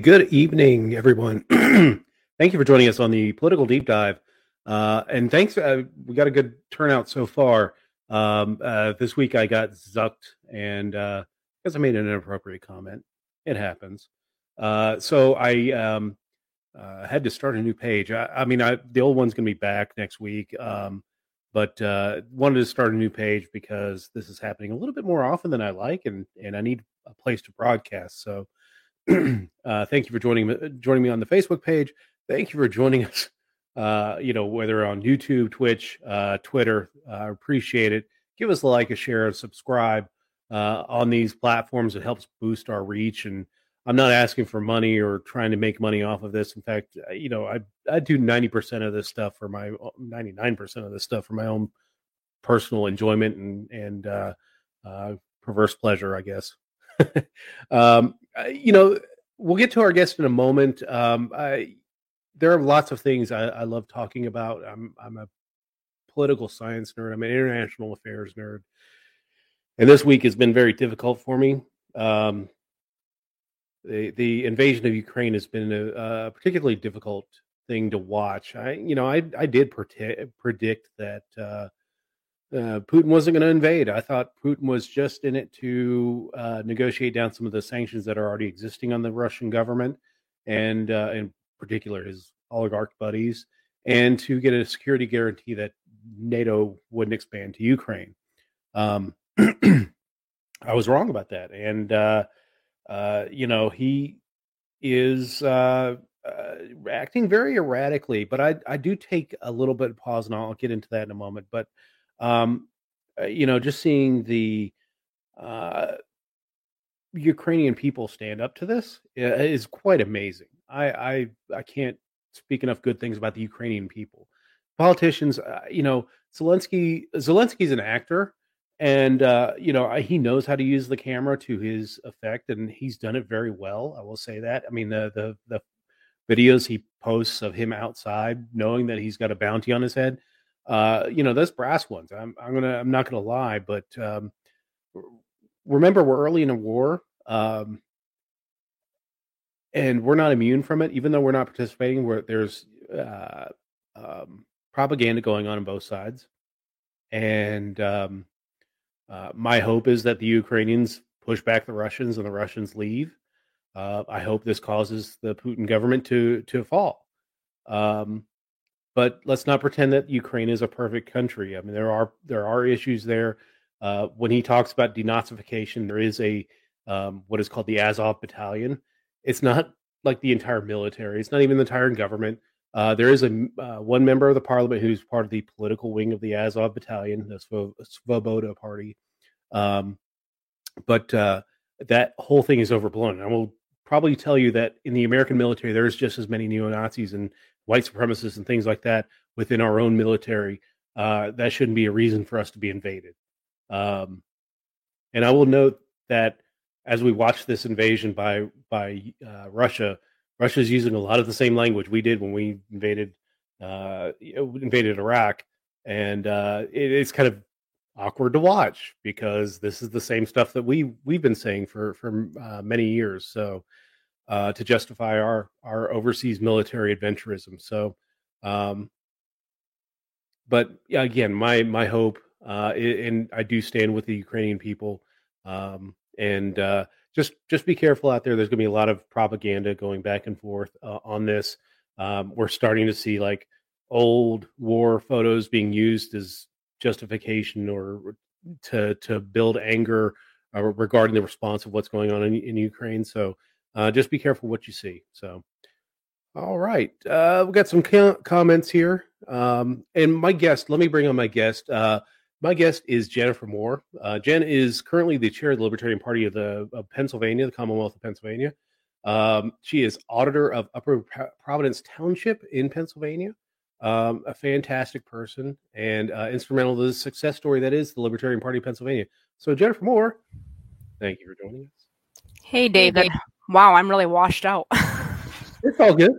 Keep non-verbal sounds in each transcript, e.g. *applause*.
Good evening, everyone. *clears throat* Thank you for joining us on the political deep dive. Uh, and thanks, uh, we got a good turnout so far. Um, uh, this week I got zucked and uh, because I made an inappropriate comment. It happens. Uh, so I um, uh, had to start a new page. I, I mean, I, the old one's going to be back next week, um, but uh, wanted to start a new page because this is happening a little bit more often than I like, and and I need a place to broadcast. So *clears throat* uh, thank you for joining me, joining me on the Facebook page. Thank you for joining *laughs* us. Uh, you know, whether on YouTube, Twitch, uh, Twitter, uh, appreciate it. Give us a like, a share, and subscribe uh, on these platforms. It helps boost our reach. And I'm not asking for money or trying to make money off of this. In fact, uh, you know, I I do 90% of this stuff for my 99% of this stuff for my own personal enjoyment and and uh, uh, perverse pleasure, I guess. *laughs* um, you know, we'll get to our guest in a moment. Um, I, there are lots of things I, I love talking about. I'm I'm a political science nerd. I'm an international affairs nerd, and this week has been very difficult for me. Um, the the invasion of Ukraine has been a, a, particularly difficult thing to watch. I you know I I did predict predict that uh, uh, Putin wasn't going to invade. I thought Putin was just in it to uh, negotiate down some of the sanctions that are already existing on the Russian government, and uh, in particular his oligarch buddies, and to get a security guarantee that NATO wouldn't expand to Ukraine. Um, *clears throat* I was wrong about that, and uh, uh, you know he is uh, acting very erratically. But I I do take a little bit of pause, and I'll get into that in a moment. But um, uh, you know, just seeing the uh, Ukrainian people stand up to this is quite amazing. I, I I can't speak enough good things about the Ukrainian people. Politicians, uh, you know, Zelensky Zelensky's an actor, and uh, you know he knows how to use the camera to his effect, and he's done it very well. I will say that. I mean, the the the videos he posts of him outside, knowing that he's got a bounty on his head, uh, you know, those brass ones. I'm I'm gonna I'm not gonna lie, but um, remember we're early in a war. Um, and we're not immune from it, even though we're not participating. Where there's uh, um, propaganda going on on both sides, and um, uh, my hope is that the Ukrainians push back the Russians and the Russians leave. Uh, I hope this causes the Putin government to to fall. Um, but let's not pretend that Ukraine is a perfect country. I mean, there are there are issues there. Uh, when he talks about denazification, there is a um, what is called the Azov Battalion. It's not like the entire military. It's not even the entire government. Uh, there is a uh, one member of the parliament who's part of the political wing of the Azov Battalion, the Svoboda Party. Um, but uh, that whole thing is overblown. I will probably tell you that in the American military, there's just as many neo Nazis and white supremacists and things like that within our own military, uh, that shouldn't be a reason for us to be invaded. Um, and I will note that as we watch this invasion by by uh, Russia, Russia is using a lot of the same language we did when we invaded uh, invaded Iraq, and uh, it, it's kind of awkward to watch because this is the same stuff that we we've been saying for for uh, many years. So uh, to justify our our overseas military adventurism. So, um, but yeah, again, my my hope, uh, and I do stand with the Ukrainian people, um, and uh, just just be careful out there. There's going to be a lot of propaganda going back and forth uh, on this. Um, we're starting to see like old war photos being used as justification or to to build anger uh, regarding the response of what's going on in, in Ukraine. So uh, just be careful what you see. So, all right, uh, we got some com- comments here. Um, and my guest, let me bring on my guest. Uh, my guest is Jennifer Moore. Uh, Jen is currently the chair of the Libertarian Party of the of Pennsylvania, the Commonwealth of Pennsylvania. Um, she is auditor of Upper Providence Township in Pennsylvania. Um, a fantastic person and uh, instrumental to the success story that is the Libertarian Party of Pennsylvania. So, Jennifer Moore, thank you for joining us. Hey, David. Wow, I'm really washed out. *laughs* it's all good.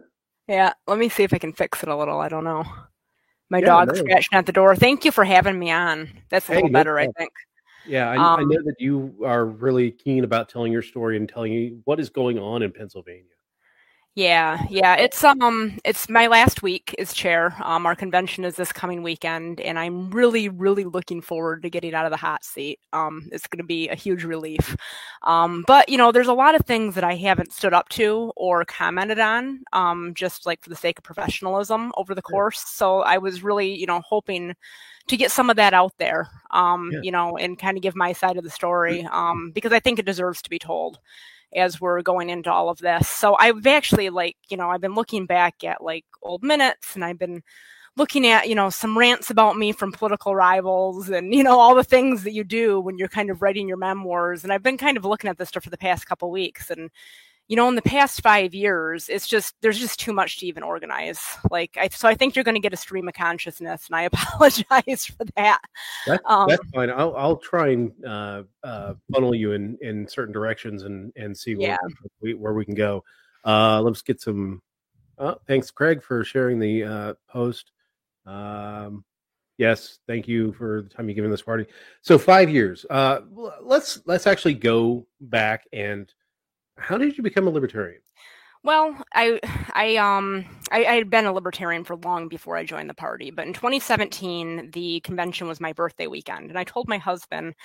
Yeah, let me see if I can fix it a little. I don't know. My yeah, dog's no. scratching at the door. Thank you for having me on. That's a hey, little better, I think. Yeah, I, um, I, know that you are really keen about telling your story and telling you what is going on in Pennsylvania. Yeah, yeah. It's um it's my last week as chair. Um our convention is this coming weekend and I'm really, really looking forward to getting out of the hot seat. Um it's gonna be a huge relief. Um but you know, there's a lot of things that I haven't stood up to or commented on, um, just like for the sake of professionalism over the course. So I was really, you know, hoping to get some of that out there, um, yeah. you know, and kind of give my side of the story, um, because I think it deserves to be told as we're going into all of this. So I've actually like, you know, I've been looking back at like old minutes and I've been looking at, you know, some rants about me from political rivals and, you know, all the things that you do when you're kind of writing your memoirs. And I've been kind of looking at this stuff for the past couple weeks and you know, in the past five years, it's just there's just too much to even organize. Like, I, so I think you're going to get a stream of consciousness, and I *laughs* apologize for that. That's, um, that's fine. I'll I'll try and uh, uh, funnel you in in certain directions and and see where, yeah. we, where we can go. Uh, let's get some. Uh, thanks, Craig, for sharing the uh, post. Um, yes, thank you for the time you've given this party. So five years. Uh, let's let's actually go back and how did you become a libertarian? Well, I, I, um, I, I, had been a libertarian for long before I joined the party, but in 2017, the convention was my birthday weekend, and I told my husband,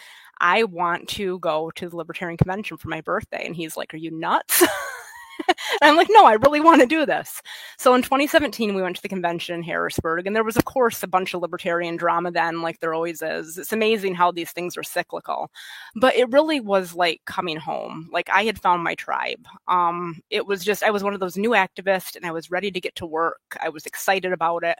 I want to go to the libertarian convention for my birthday, and he's like, "Are you nuts?" *laughs* *laughs* I'm like, no, I really want to do this. So in 2017, we went to the convention in Harrisburg, and there was, of course, a bunch of libertarian drama then, like there always is. It's amazing how these things are cyclical, but it really was like coming home. Like I had found my tribe. Um, it was just, I was one of those new activists, and I was ready to get to work. I was excited about it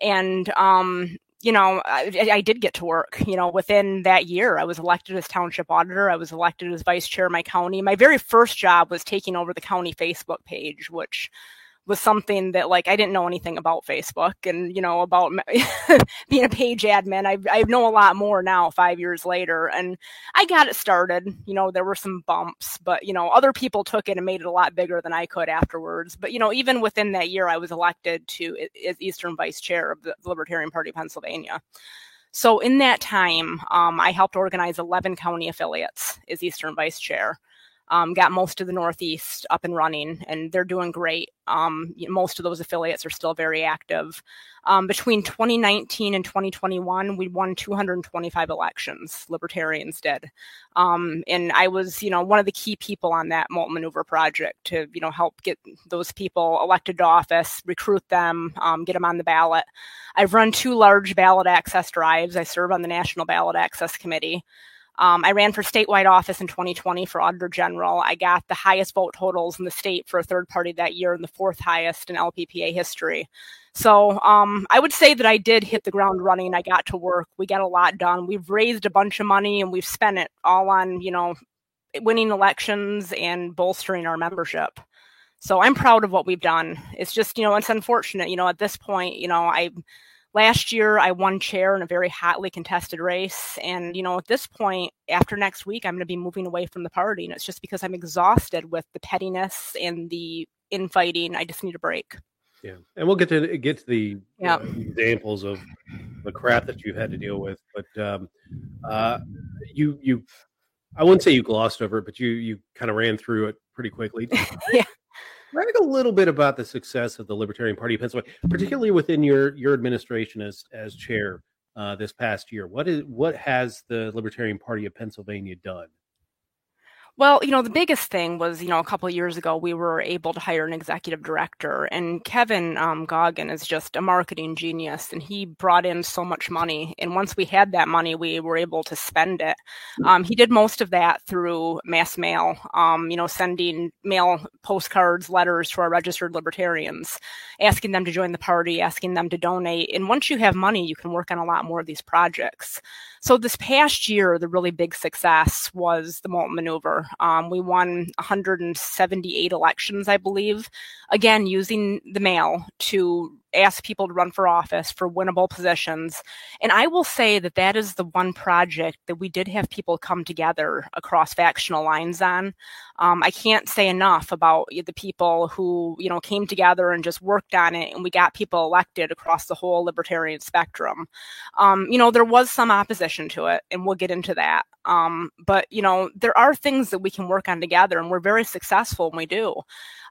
and um, you know, I, I, did get to work. You know, within that year, I was elected as township auditor. I was elected as vice chair of my county. My very first job was taking over the county Facebook page, which was something that like I didn't know anything about Facebook and you know about *laughs* being a page admin. I I know a lot more now 5 years later and I got it started. You know, there were some bumps, but you know, other people took it and made it a lot bigger than I could afterwards. But you know, even within that year I was elected to as Eastern Vice Chair of the Libertarian Party of Pennsylvania. So in that time, um, I helped organize 11 county affiliates as Eastern Vice Chair um, got most of the Northeast up and running, and they're doing great. Um, most of those affiliates are still very active. Um, between 2019 and 2021, we won 225 elections. Libertarians did, um, and I was, you know, one of the key people on that Moulton Maneuver project to, you know, help get those people elected to office, recruit them, um, get them on the ballot. I've run two large ballot access drives. I serve on the National Ballot Access Committee. Um, I ran for statewide office in 2020 for Auditor General. I got the highest vote totals in the state for a third party that year and the fourth highest in LPPA history. So um, I would say that I did hit the ground running. I got to work. We got a lot done. We've raised a bunch of money and we've spent it all on, you know, winning elections and bolstering our membership. So I'm proud of what we've done. It's just, you know, it's unfortunate, you know, at this point, you know, I last year I won chair in a very hotly contested race. And, you know, at this point, after next week, I'm going to be moving away from the party. And it's just because I'm exhausted with the pettiness and the infighting. I just need a break. Yeah. And we'll get to get to the yeah. uh, examples of the crap that you've had to deal with. But um, uh, you, you, I wouldn't say you glossed over it, but you, you kind of ran through it pretty quickly. *laughs* yeah brag a little bit about the success of the Libertarian Party of Pennsylvania, particularly within your your administration as as chair uh, this past year. What is what has the Libertarian Party of Pennsylvania done? Well, you know, the biggest thing was, you know, a couple of years ago, we were able to hire an executive director, and Kevin um, Gaughen is just a marketing genius, and he brought in so much money. And once we had that money, we were able to spend it. Um, he did most of that through mass mail, um, you know, sending mail postcards, letters to our registered libertarians, asking them to join the party, asking them to donate. And once you have money, you can work on a lot more of these projects. So this past year, the really big success was the Moulton Maneuver. Um, we won 178 elections, I believe, again using the mail to ask people to run for office for winnable positions. And I will say that that is the one project that we did have people come together across factional lines on. Um, I can't say enough about the people who, you know, came together and just worked on it and we got people elected across the whole libertarian spectrum. Um, you know, there was some opposition to it and we'll get into that. Um, but, you know, there are things that we can work on together and we're very successful when we do.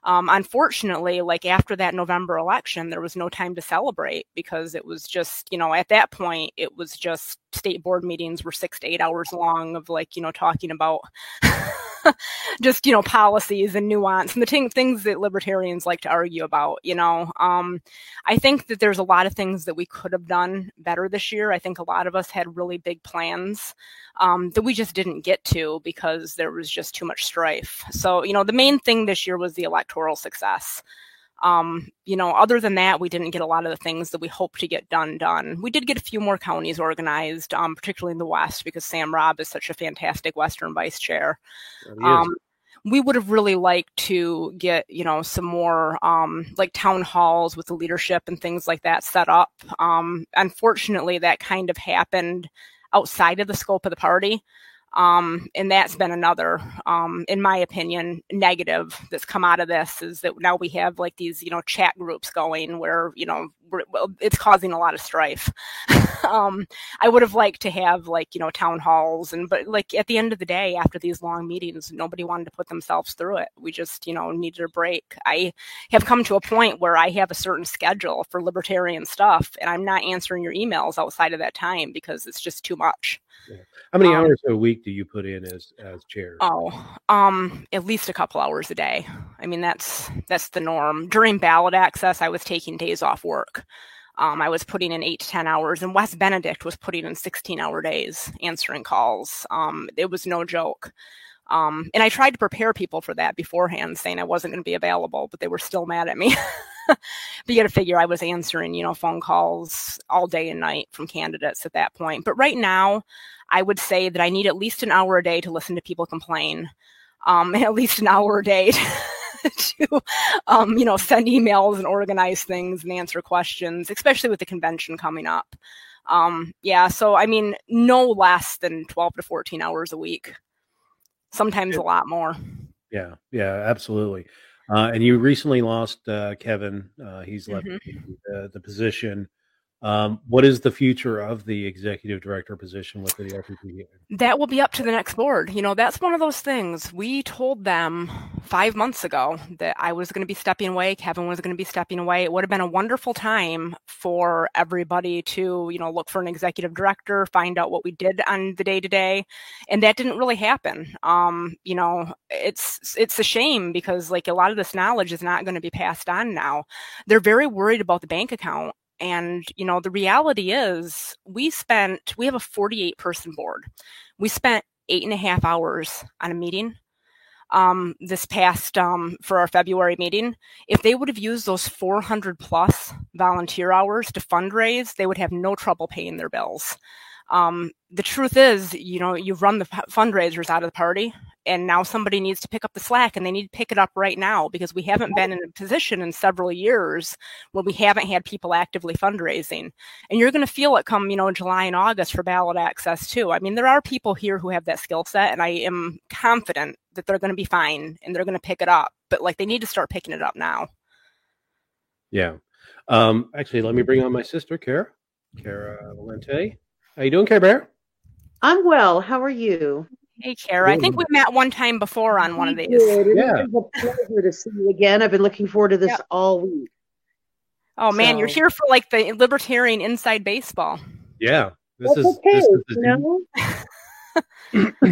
Um, unfortunately, like after that November election, there was no time to celebrate because it was just, you know, at that point, it was just state board meetings were six to eight hours long of like, you know, talking about *laughs* *laughs* just, you know, policies and nuance and the t- things that libertarians like to argue about, you know. Um, I think that there's a lot of things that we could have done better this year. I think a lot of us had really big plans um, that we just didn't get to because there was just too much strife. So, you know, the main thing this year was the electoral success. Um, you know, other than that, we didn't get a lot of the things that we hoped to get done done. We did get a few more counties organized, um, particularly in the West, because Sam Robb is such a fantastic Western vice chair. Um, we would have really liked to get, you know, some more um, like town halls with the leadership and things like that set up. Um, unfortunately, that kind of happened outside of the scope of the party. Um, and that's been another, um, in my opinion, negative that's come out of this is that now we have like these, you know, chat groups going where, you know, it's causing a lot of strife. *laughs* um, I would have liked to have like, you know, town halls and, but like at the end of the day, after these long meetings, nobody wanted to put themselves through it. We just, you know, needed a break. I have come to a point where I have a certain schedule for libertarian stuff and I'm not answering your emails outside of that time because it's just too much. Yeah. How many um, hours a week do you put in as as chair? Oh, um, at least a couple hours a day. I mean, that's that's the norm. During ballot access, I was taking days off work. Um, I was putting in eight to ten hours, and Wes Benedict was putting in sixteen hour days answering calls. Um, it was no joke. Um, and I tried to prepare people for that beforehand, saying I wasn't going to be available, but they were still mad at me. *laughs* but you got to figure I was answering, you know, phone calls all day and night from candidates at that point. But right now, I would say that I need at least an hour a day to listen to people complain, um, *laughs* at least an hour a day *laughs* to, um, you know, send emails and organize things and answer questions, especially with the convention coming up. Um, yeah, so I mean, no less than 12 to 14 hours a week, sometimes a lot more. Yeah, yeah, absolutely. Uh, and you recently lost uh, Kevin. Uh, he's left mm-hmm. the, the, position. Um, what is the future of the executive director position with the RPP? That will be up to the next board. You know, that's one of those things. We told them five months ago that I was going to be stepping away, Kevin was going to be stepping away. It would have been a wonderful time for everybody to, you know, look for an executive director, find out what we did on the day to day, and that didn't really happen. Um, you know, it's it's a shame because like a lot of this knowledge is not going to be passed on now. They're very worried about the bank account and, you know, the reality is we spent, we have a 48 person board. We spent eight and a half hours on a meeting um, this past um, for our February meeting. If they would have used those 400 plus volunteer hours to fundraise, they would have no trouble paying their bills. Um, the truth is, you know, you've run the fundraisers out of the party, and now somebody needs to pick up the slack, and they need to pick it up right now because we haven't been in a position in several years where we haven't had people actively fundraising. And you're going to feel it come, you know, July and August for ballot access too. I mean, there are people here who have that skill set, and I am confident that they're going to be fine and they're going to pick it up. But like, they need to start picking it up now. Yeah. Um, actually, let me bring on my sister, Kara. Kara Lente. How you doing, Care Bear? I'm well. How are you? Hey, Kara. I think we met one time before on one of these. Yeah. It's a pleasure to see you again. I've been looking forward to this yep. all week. Oh man, so. you're here for like the libertarian inside baseball. Yeah. This That's is, okay, this is you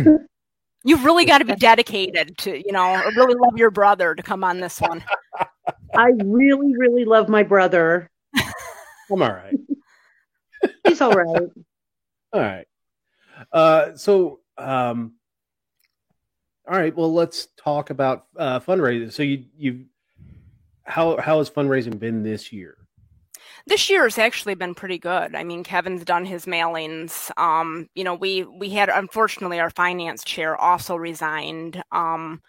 know? *laughs* You've really got to be dedicated to, you know, really love your brother to come on this one. *laughs* I really, really love my brother. I'm all right. *laughs* He's all right. All right. Uh, so, um, all right. Well, let's talk about uh, fundraising. So, you you how how has fundraising been this year? This year has actually been pretty good. I mean, Kevin's done his mailings. Um, you know, we we had unfortunately our finance chair also resigned. Um,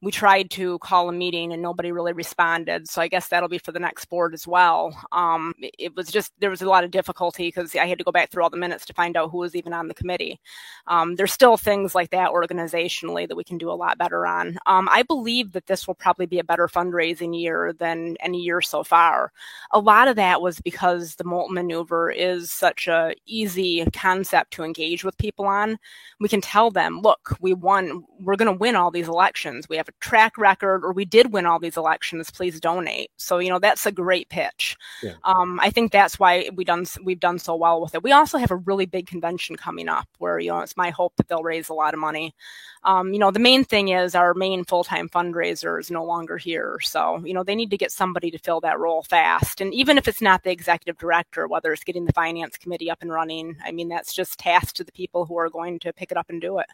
we tried to call a meeting and nobody really responded. So I guess that'll be for the next board as well. Um, it, was just, there was a lot of difficulty because I had to go back through all the minutes to find out who was even on the committee. Um, there's still things like that organizationally that we can do a lot better on. Um, I believe that this will probably be a better fundraising year than any year so far. A lot of that was because the Moulton maneuver is such a easy concept to engage with people on. We can tell them, look, we won, we're going to win all these elections. We have have a track record or we did win all these elections, please donate. So, you know, that's a great pitch. Yeah. Um, I think that's why we done, we've done so well with it. We also have a really big convention coming up where, you know, it's my hope that they'll raise a lot of money. Um, you know, the main thing is our main full-time fundraiser is no longer here. So, you know, they need to get somebody to fill that role fast. And even if it's not the executive director, whether it's getting the finance committee up and running, I mean, that's just tasked to the people who are going to pick it up and do it.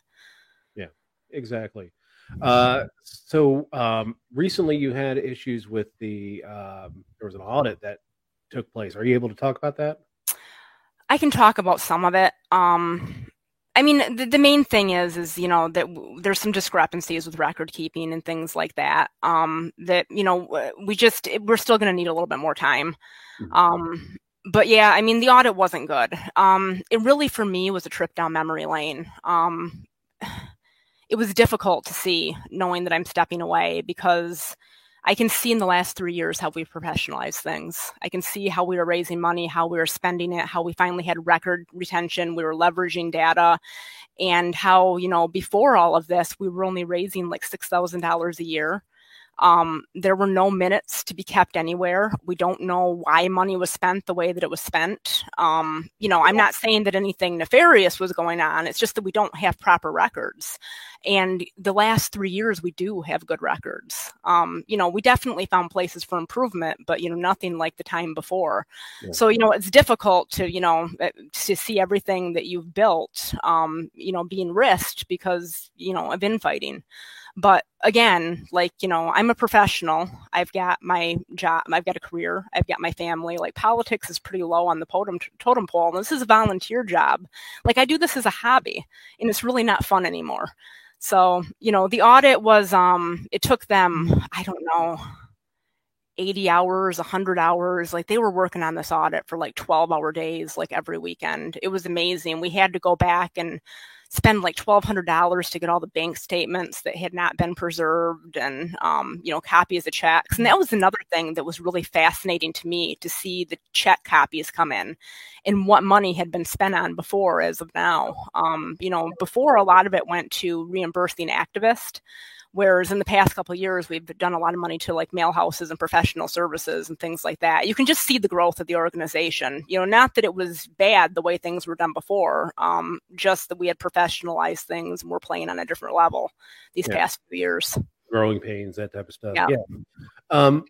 Yeah, exactly. Uh, so um, recently you had issues with the, um, there was an audit that took place. Are you able to talk about that? I can talk about some of it. Um, I mean, the, the, main thing is, is you know that w- there's some discrepancies with record keeping and things like that. Um, that you know we just we're still going to need a little bit more time. Mm-hmm. Um, but yeah, I mean the audit wasn't good. Um, it really for me was a trip down memory lane. Um, it was difficult to see knowing that I'm stepping away because I can see in the last three years how we've professionalized things. I can see how we were raising money, how we were spending it, how we finally had record retention, we were leveraging data, and how, you know, before all of this, we were only raising like $6,000 a year. Um, there were no minutes to be kept anywhere. We don't know why money was spent the way that it was spent. Um, you know, I'm not saying that anything nefarious was going on. It's just that we don't have proper records. And the last three years, we do have good records. Um, you know, we definitely found places for improvement, but, you know, nothing like the time before. Yeah. So, you know, it's difficult to, you know, eh, to see everything that you've built, um, you know, being risked because, you know, of infighting. But again, like, you know, I'm a professional. I've got my job, I've got a career, I've got my family. Like, politics is pretty low on the totem, totem pole. And this is a volunteer job. Like, I do this as a hobby, and it's really not fun anymore. So, you know, the audit was, um, it took them, I don't know, 80 hours, 100 hours. Like they were working on this audit for like 12 hour days, like every weekend. It was amazing. We had to go back and spend like $1,200 to get all the bank statements that had not been preserved and, um, you know, copies of checks. And that was another thing that was really fascinating to me to see the check copies come in and what money had been spent on before as of now. Um, you know, before a lot of it went to reimbursing activists. Whereas in the past couple years, we've done a lot of money to like mail houses and professional services and things like that. You can just see the growth of the organization. You know, not that it was bad the way things were done before, um, just that we had professionalized things and we're playing on a different level these yeah. past few years. Growing pains, that type of stuff. Yeah. yeah. Um,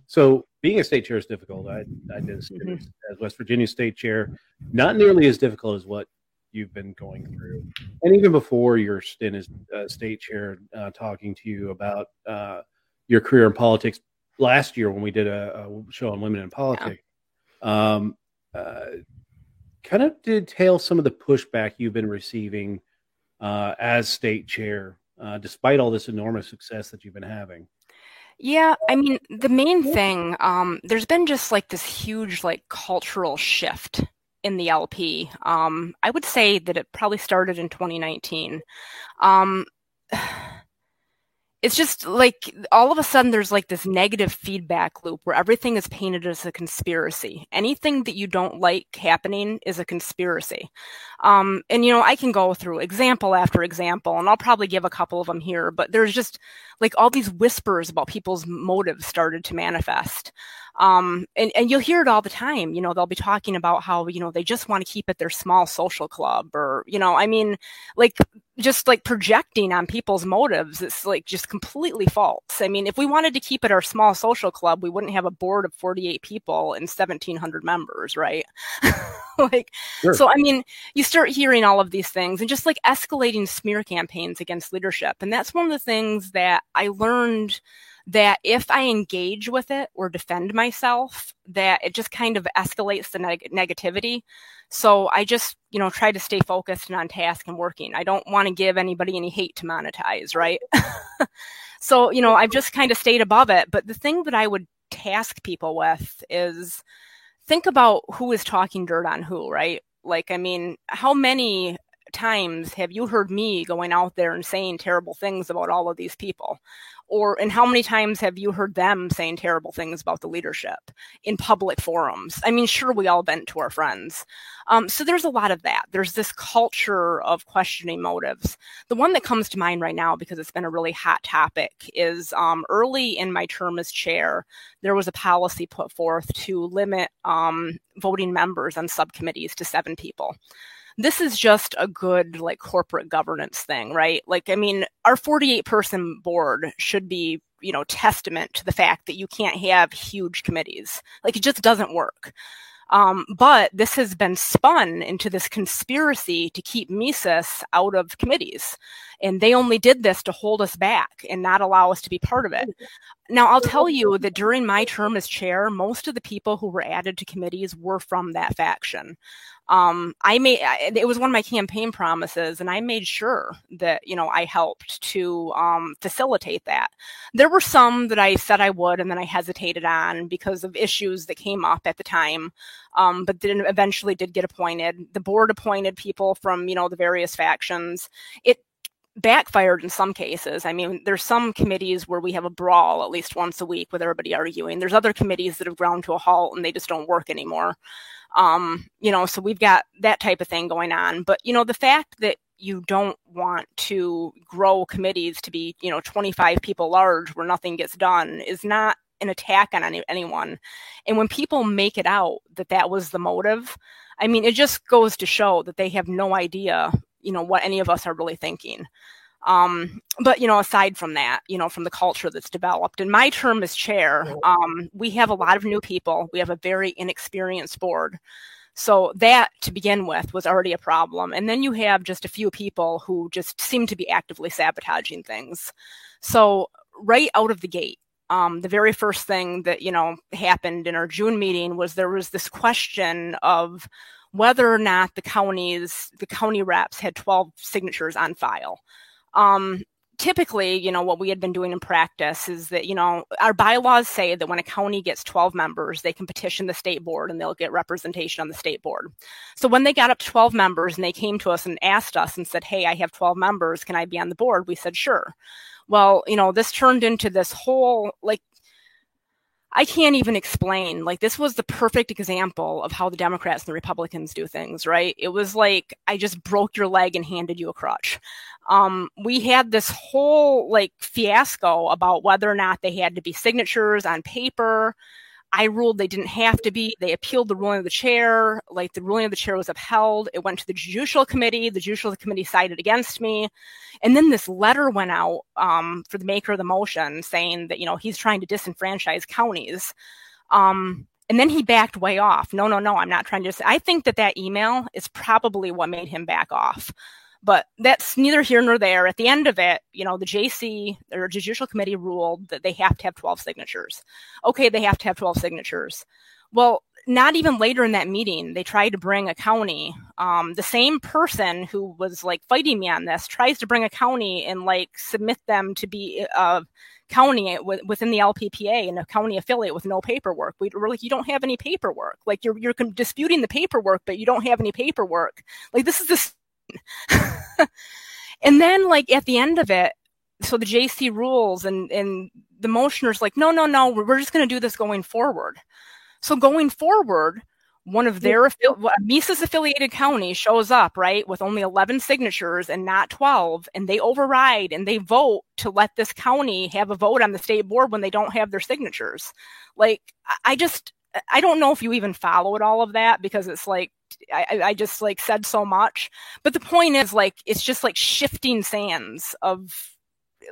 *clears throat* so being a state chair is difficult. I, I did mm-hmm. as West Virginia state chair, not nearly as difficult as what you've been going through, and even before your stint as uh, state chair, uh, talking to you about uh, your career in politics last year when we did a, a show on women in politics. Yeah. Um, uh, kind of detail some of the pushback you've been receiving uh, as state chair, uh, despite all this enormous success that you've been having. Yeah, I mean, the main thing, um, there's been just like this huge like cultural shift in the LP. Um, I would say that it probably started in 2019. Um, *sighs* it's just like all of a sudden there's like this negative feedback loop where everything is painted as a conspiracy. Anything that you don't like happening is a conspiracy. Um, and you know, I can go through example after example, and I'll probably give a couple of them here, but there's just like all these whispers about people's motives started to manifest. Um, and, and you'll hear it all the time. You know, they'll be talking about how, you know, they just want to keep it their small social club or, you know, I mean, like just like projecting on people's motives. It's like just completely false. I mean, if we wanted to keep it our small social club, we wouldn't have a board of 48 people and 1700 members, right? *laughs* like, sure. so I mean, you start hearing all of these things and just like escalating smear campaigns against leadership. And that's one of the things that I learned that if I engage with it or defend myself, that it just kind of escalates the neg- negativity. So I just, you know, try to stay focused and on task and working. I don't want to give anybody any hate to monetize, right? *laughs* so, you know, I've just kind of stayed above it. But the thing that I would task people with is think about who is talking dirt on who, right? Like, I mean, how many times have you heard me going out there and saying terrible things about all of these people? Or and how many times have you heard them saying terrible things about the leadership in public forums? I mean sure we all vent to our friends. Um, so there's a lot of that. There's this culture of questioning motives. The one that comes to mind right now because it's been a really hot topic is um, early in my term as chair there was a policy put forth to limit um, voting members on subcommittees to seven people this is just a good like corporate governance thing, right? Like, I mean, our 48 person board should be, you know, testament to the fact that you can't have huge committees. Like, it just doesn't work. Um, but this has been spun into this conspiracy to keep Mises out of committees. And they only did this to hold us back and not allow us to be part of it. Now, I'll tell you that during my term as chair, most of the people who were added to committees were from that faction um, I made it was one of my campaign promises, and I made sure that you know I helped to um, facilitate that. There were some that I said I would, and then I hesitated on because of issues that came up at the time. Um, but then eventually did get appointed. The board appointed people from you know the various factions. It backfired in some cases. I mean, there's some committees where we have a brawl at least once a week with everybody arguing. There's other committees that have ground to a halt and they just don't work anymore. Um, you know, so we've got that type of thing going on. But, you know, the fact that you don't want to grow committees to be, you know, 25 people large where nothing gets done is not an attack on any, anyone. And when people make it out that that was the motive, I mean, it just goes to show that they have no idea, you know, what any of us are really thinking. Um, but you know, aside from that, you know, from the culture that's developed, in my term as chair, um, we have a lot of new people. We have a very inexperienced board. So that to begin with was already a problem. And then you have just a few people who just seem to be actively sabotaging things. So right out of the gate, um, the very first thing that, you know, happened in our June meeting was there was this question of whether or not the counties, the county reps had 12 signatures on file. Um, typically, you know, what we had been doing in practice is that, you know, our bylaws say that when a county gets 12 members, they can petition the state board and they'll get representation on the state board. So when they got up to 12 members and they came to us and asked us and said, Hey, I have 12 members. Can I be on the board? We said, Sure. Well, you know, this turned into this whole like I can't even explain. Like, this was the perfect example of how the Democrats and the Republicans do things, right? It was like I just broke your leg and handed you a crutch. Um, we had this whole like fiasco about whether or not they had to be signatures on paper. I ruled they didn't have to be. They appealed the ruling of the chair. Like the ruling of the chair was upheld. It went to the judicial committee. The judicial committee sided against me. And then this letter went out um, for the maker of the motion saying that, you know, he's trying to disenfranchise counties. Um, and then he backed way off. No, no, no, I'm not trying to. I think that that email is probably what made him back off. But that's neither here nor there. At the end of it, you know, the JC or Judicial Committee ruled that they have to have 12 signatures. Okay, they have to have 12 signatures. Well, not even later in that meeting, they tried to bring a county. Um, the same person who was like fighting me on this tries to bring a county and like submit them to be a county within the LPPA and a county affiliate with no paperwork. We, are like, you don't have any paperwork. Like you're you're disputing the paperwork, but you don't have any paperwork. Like this is this *laughs* and then like at the end of it, so the JC rules and and the motioner's like, no, no, no, we're just going to do this going forward. So going forward, one of their Mises affiliated county shows up, right, with only 11 signatures and not 12, and they override and they vote to let this county have a vote on the state board when they don't have their signatures. Like, I just, I don't know if you even followed all of that because it's like I, I just like said so much. But the point is like it's just like shifting sands of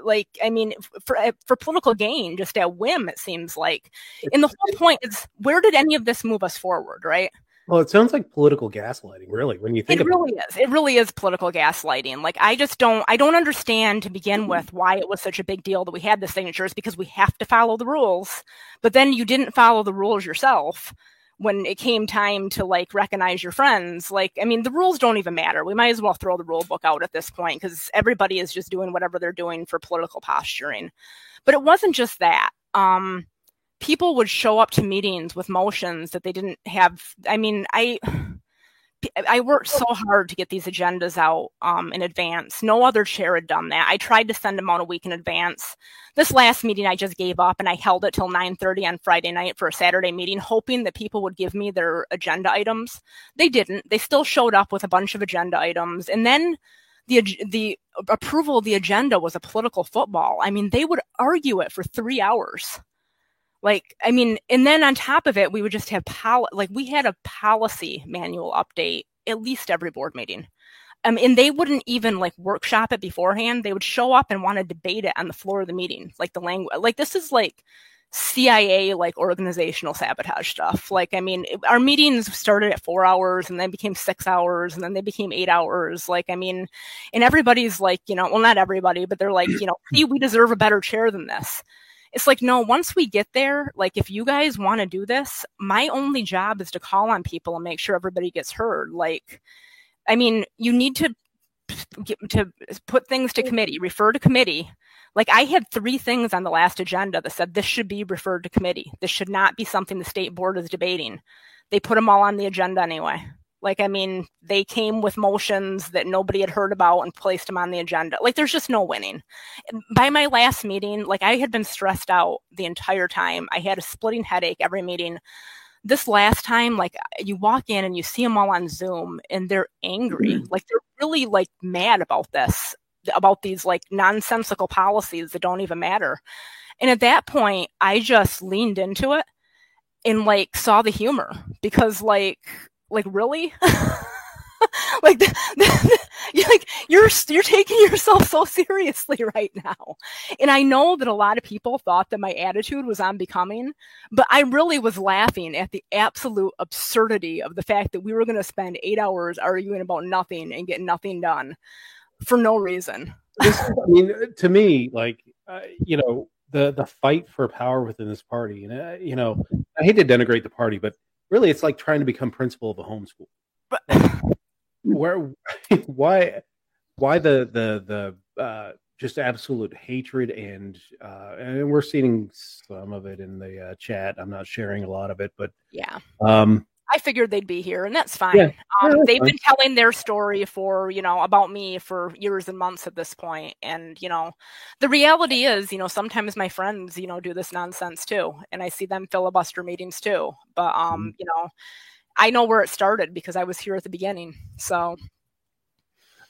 like I mean for uh, for political gain, just at whim. It seems like, and the whole point is where did any of this move us forward, right? Well, it sounds like political gaslighting, really, when you think it really it. is. It really is political gaslighting. Like I just don't I don't understand to begin with why it was such a big deal that we had the signatures because we have to follow the rules. But then you didn't follow the rules yourself when it came time to like recognize your friends. Like I mean, the rules don't even matter. We might as well throw the rule book out at this point because everybody is just doing whatever they're doing for political posturing. But it wasn't just that. Um people would show up to meetings with motions that they didn't have. I mean, I I worked so hard to get these agendas out um, in advance. No other chair had done that. I tried to send them out a week in advance. This last meeting, I just gave up and I held it till 9:30 on Friday night for a Saturday meeting, hoping that people would give me their agenda items. They didn't. They still showed up with a bunch of agenda items, and then the the approval of the agenda was a political football. I mean, they would argue it for three hours. Like, I mean, and then on top of it, we would just have pol- like we had a policy manual update at least every board meeting. Um, and they wouldn't even like workshop it beforehand. They would show up and want to debate it on the floor of the meeting, like the language. Like this is like CIA like organizational sabotage stuff. Like, I mean, it, our meetings started at four hours and then became six hours and then they became eight hours. Like, I mean, and everybody's like, you know, well, not everybody, but they're like, you know, *clears throat* see, we deserve a better chair than this it's like no once we get there like if you guys want to do this my only job is to call on people and make sure everybody gets heard. Like i mean you need to get, to put things to committee refer to committee. Like i had three things on the last agenda that said this should be referred to committee. This should not be something the state board is debating. They put them all on the agenda anyway like, I mean, they came with motions that nobody had heard about and placed them on the agenda. Like, there's just no winning. By my last meeting, like, I had been stressed out the entire time. I had a splitting headache every meeting. This last time, like, you walk in and you see them all on Zoom and they're angry. Mm-hmm. Like, they're really, like, mad about this, about these, like, nonsensical policies that don't even matter. And at that point, I just leaned into it and, like, saw the humor because, like, like really? *laughs* Like *laughs* like you're you're taking yourself so seriously *laughs* right now. And i know that a lot of people thought that my attitude was unbecoming but i really was laughing at the absolute absurdity of the fact that we were going to spend eight hours arguing about nothing and get nothing done for no reason. I mean to me like uh, you know the the fight for power within this party and uh, you know i hate to denigrate the party but really it's like trying to become principal of a homeschool. Like, where *laughs* why why the the the uh, just absolute hatred and uh, and we're seeing some of it in the uh, chat. I'm not sharing a lot of it, but yeah. Um, I figured they'd be here, and that's fine. Yeah. Um, yeah, they've fine. been telling their story for you know about me for years and months at this point, and you know, the reality is, you know, sometimes my friends, you know, do this nonsense too, and I see them filibuster meetings too. But um, mm-hmm. you know, I know where it started because I was here at the beginning. So,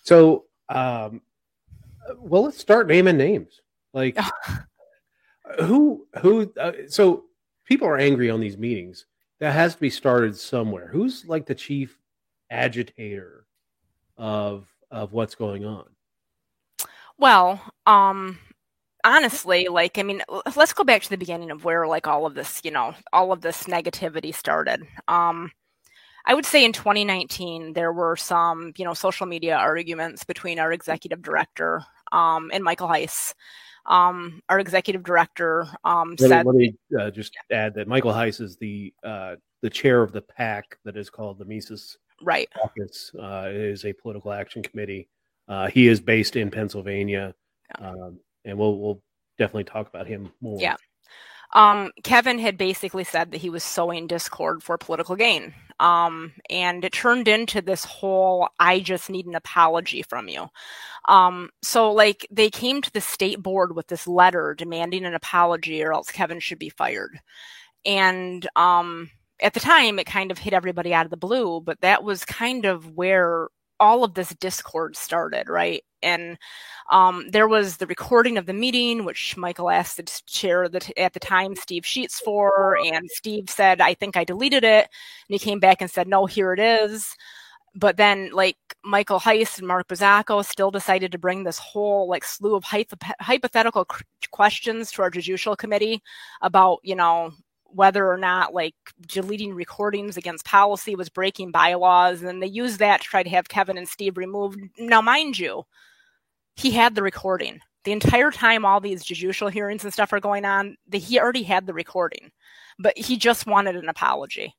so um, well, let's start naming names. Like, *laughs* who who? Uh, so people are angry on these meetings that has to be started somewhere. Who's like the chief agitator of of what's going on? Well, um honestly, like I mean, let's go back to the beginning of where like all of this, you know, all of this negativity started. Um I would say in 2019 there were some, you know, social media arguments between our executive director um, and Michael Heise um, our executive director um, let said. let me uh, just add that Michael Heise is the uh, the chair of the PAC that is called the Mises right. Caucus. Uh, it is a political action committee. Uh, he is based in Pennsylvania, yeah. um, and we'll we'll definitely talk about him more. Yeah. Um, Kevin had basically said that he was sowing discord for political gain. Um, and it turned into this whole I just need an apology from you. Um, so, like, they came to the state board with this letter demanding an apology or else Kevin should be fired. And um, at the time, it kind of hit everybody out of the blue, but that was kind of where all of this discord started, right? And um, there was the recording of the meeting, which Michael asked the chair that at the time, Steve Scheetz, for, and Steve said, "I think I deleted it," and he came back and said, "No, here it is." But then, like Michael Heise and Mark Bozzacco still decided to bring this whole like slew of hypothetical questions to our judicial committee about, you know, whether or not like deleting recordings against policy was breaking bylaws. And they used that to try to have Kevin and Steve removed. Now, mind you, he had the recording. The entire time all these judicial hearings and stuff are going on, the, he already had the recording, but he just wanted an apology.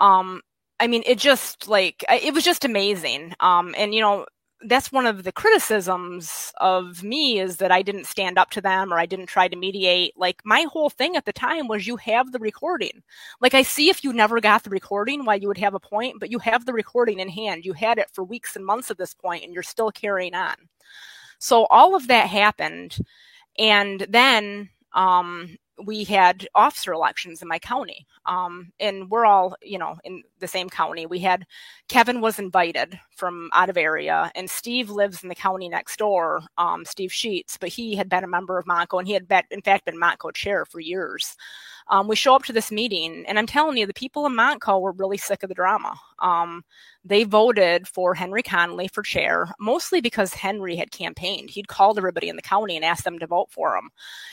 Um, I mean, it just like it was just amazing. Um, and you know, that's one of the criticisms of me is that I didn't stand up to them or I didn't try to mediate. Like my whole thing at the time was you have the recording. Like I see if you never got the recording why you would have a point, but you have the recording in hand. You had it for weeks and months at this point and you're still carrying on. So all of that happened. And then um, we had officer elections in my county. Um, and we're all, you know, in the same county. We had Kevin was invited from out of area, and Steve lives in the county next door, um, Steve Scheetz, but he had been a member of Montco, and he had been, in fact, been Montco chair for years. Um, we show up to this meeting, and I'm telling you, the people in Montco were really sick of the drama. Um, they voted for Henry Conley for chair, mostly because Henry had campaigned. He'd called everybody in the county and asked them to vote for him.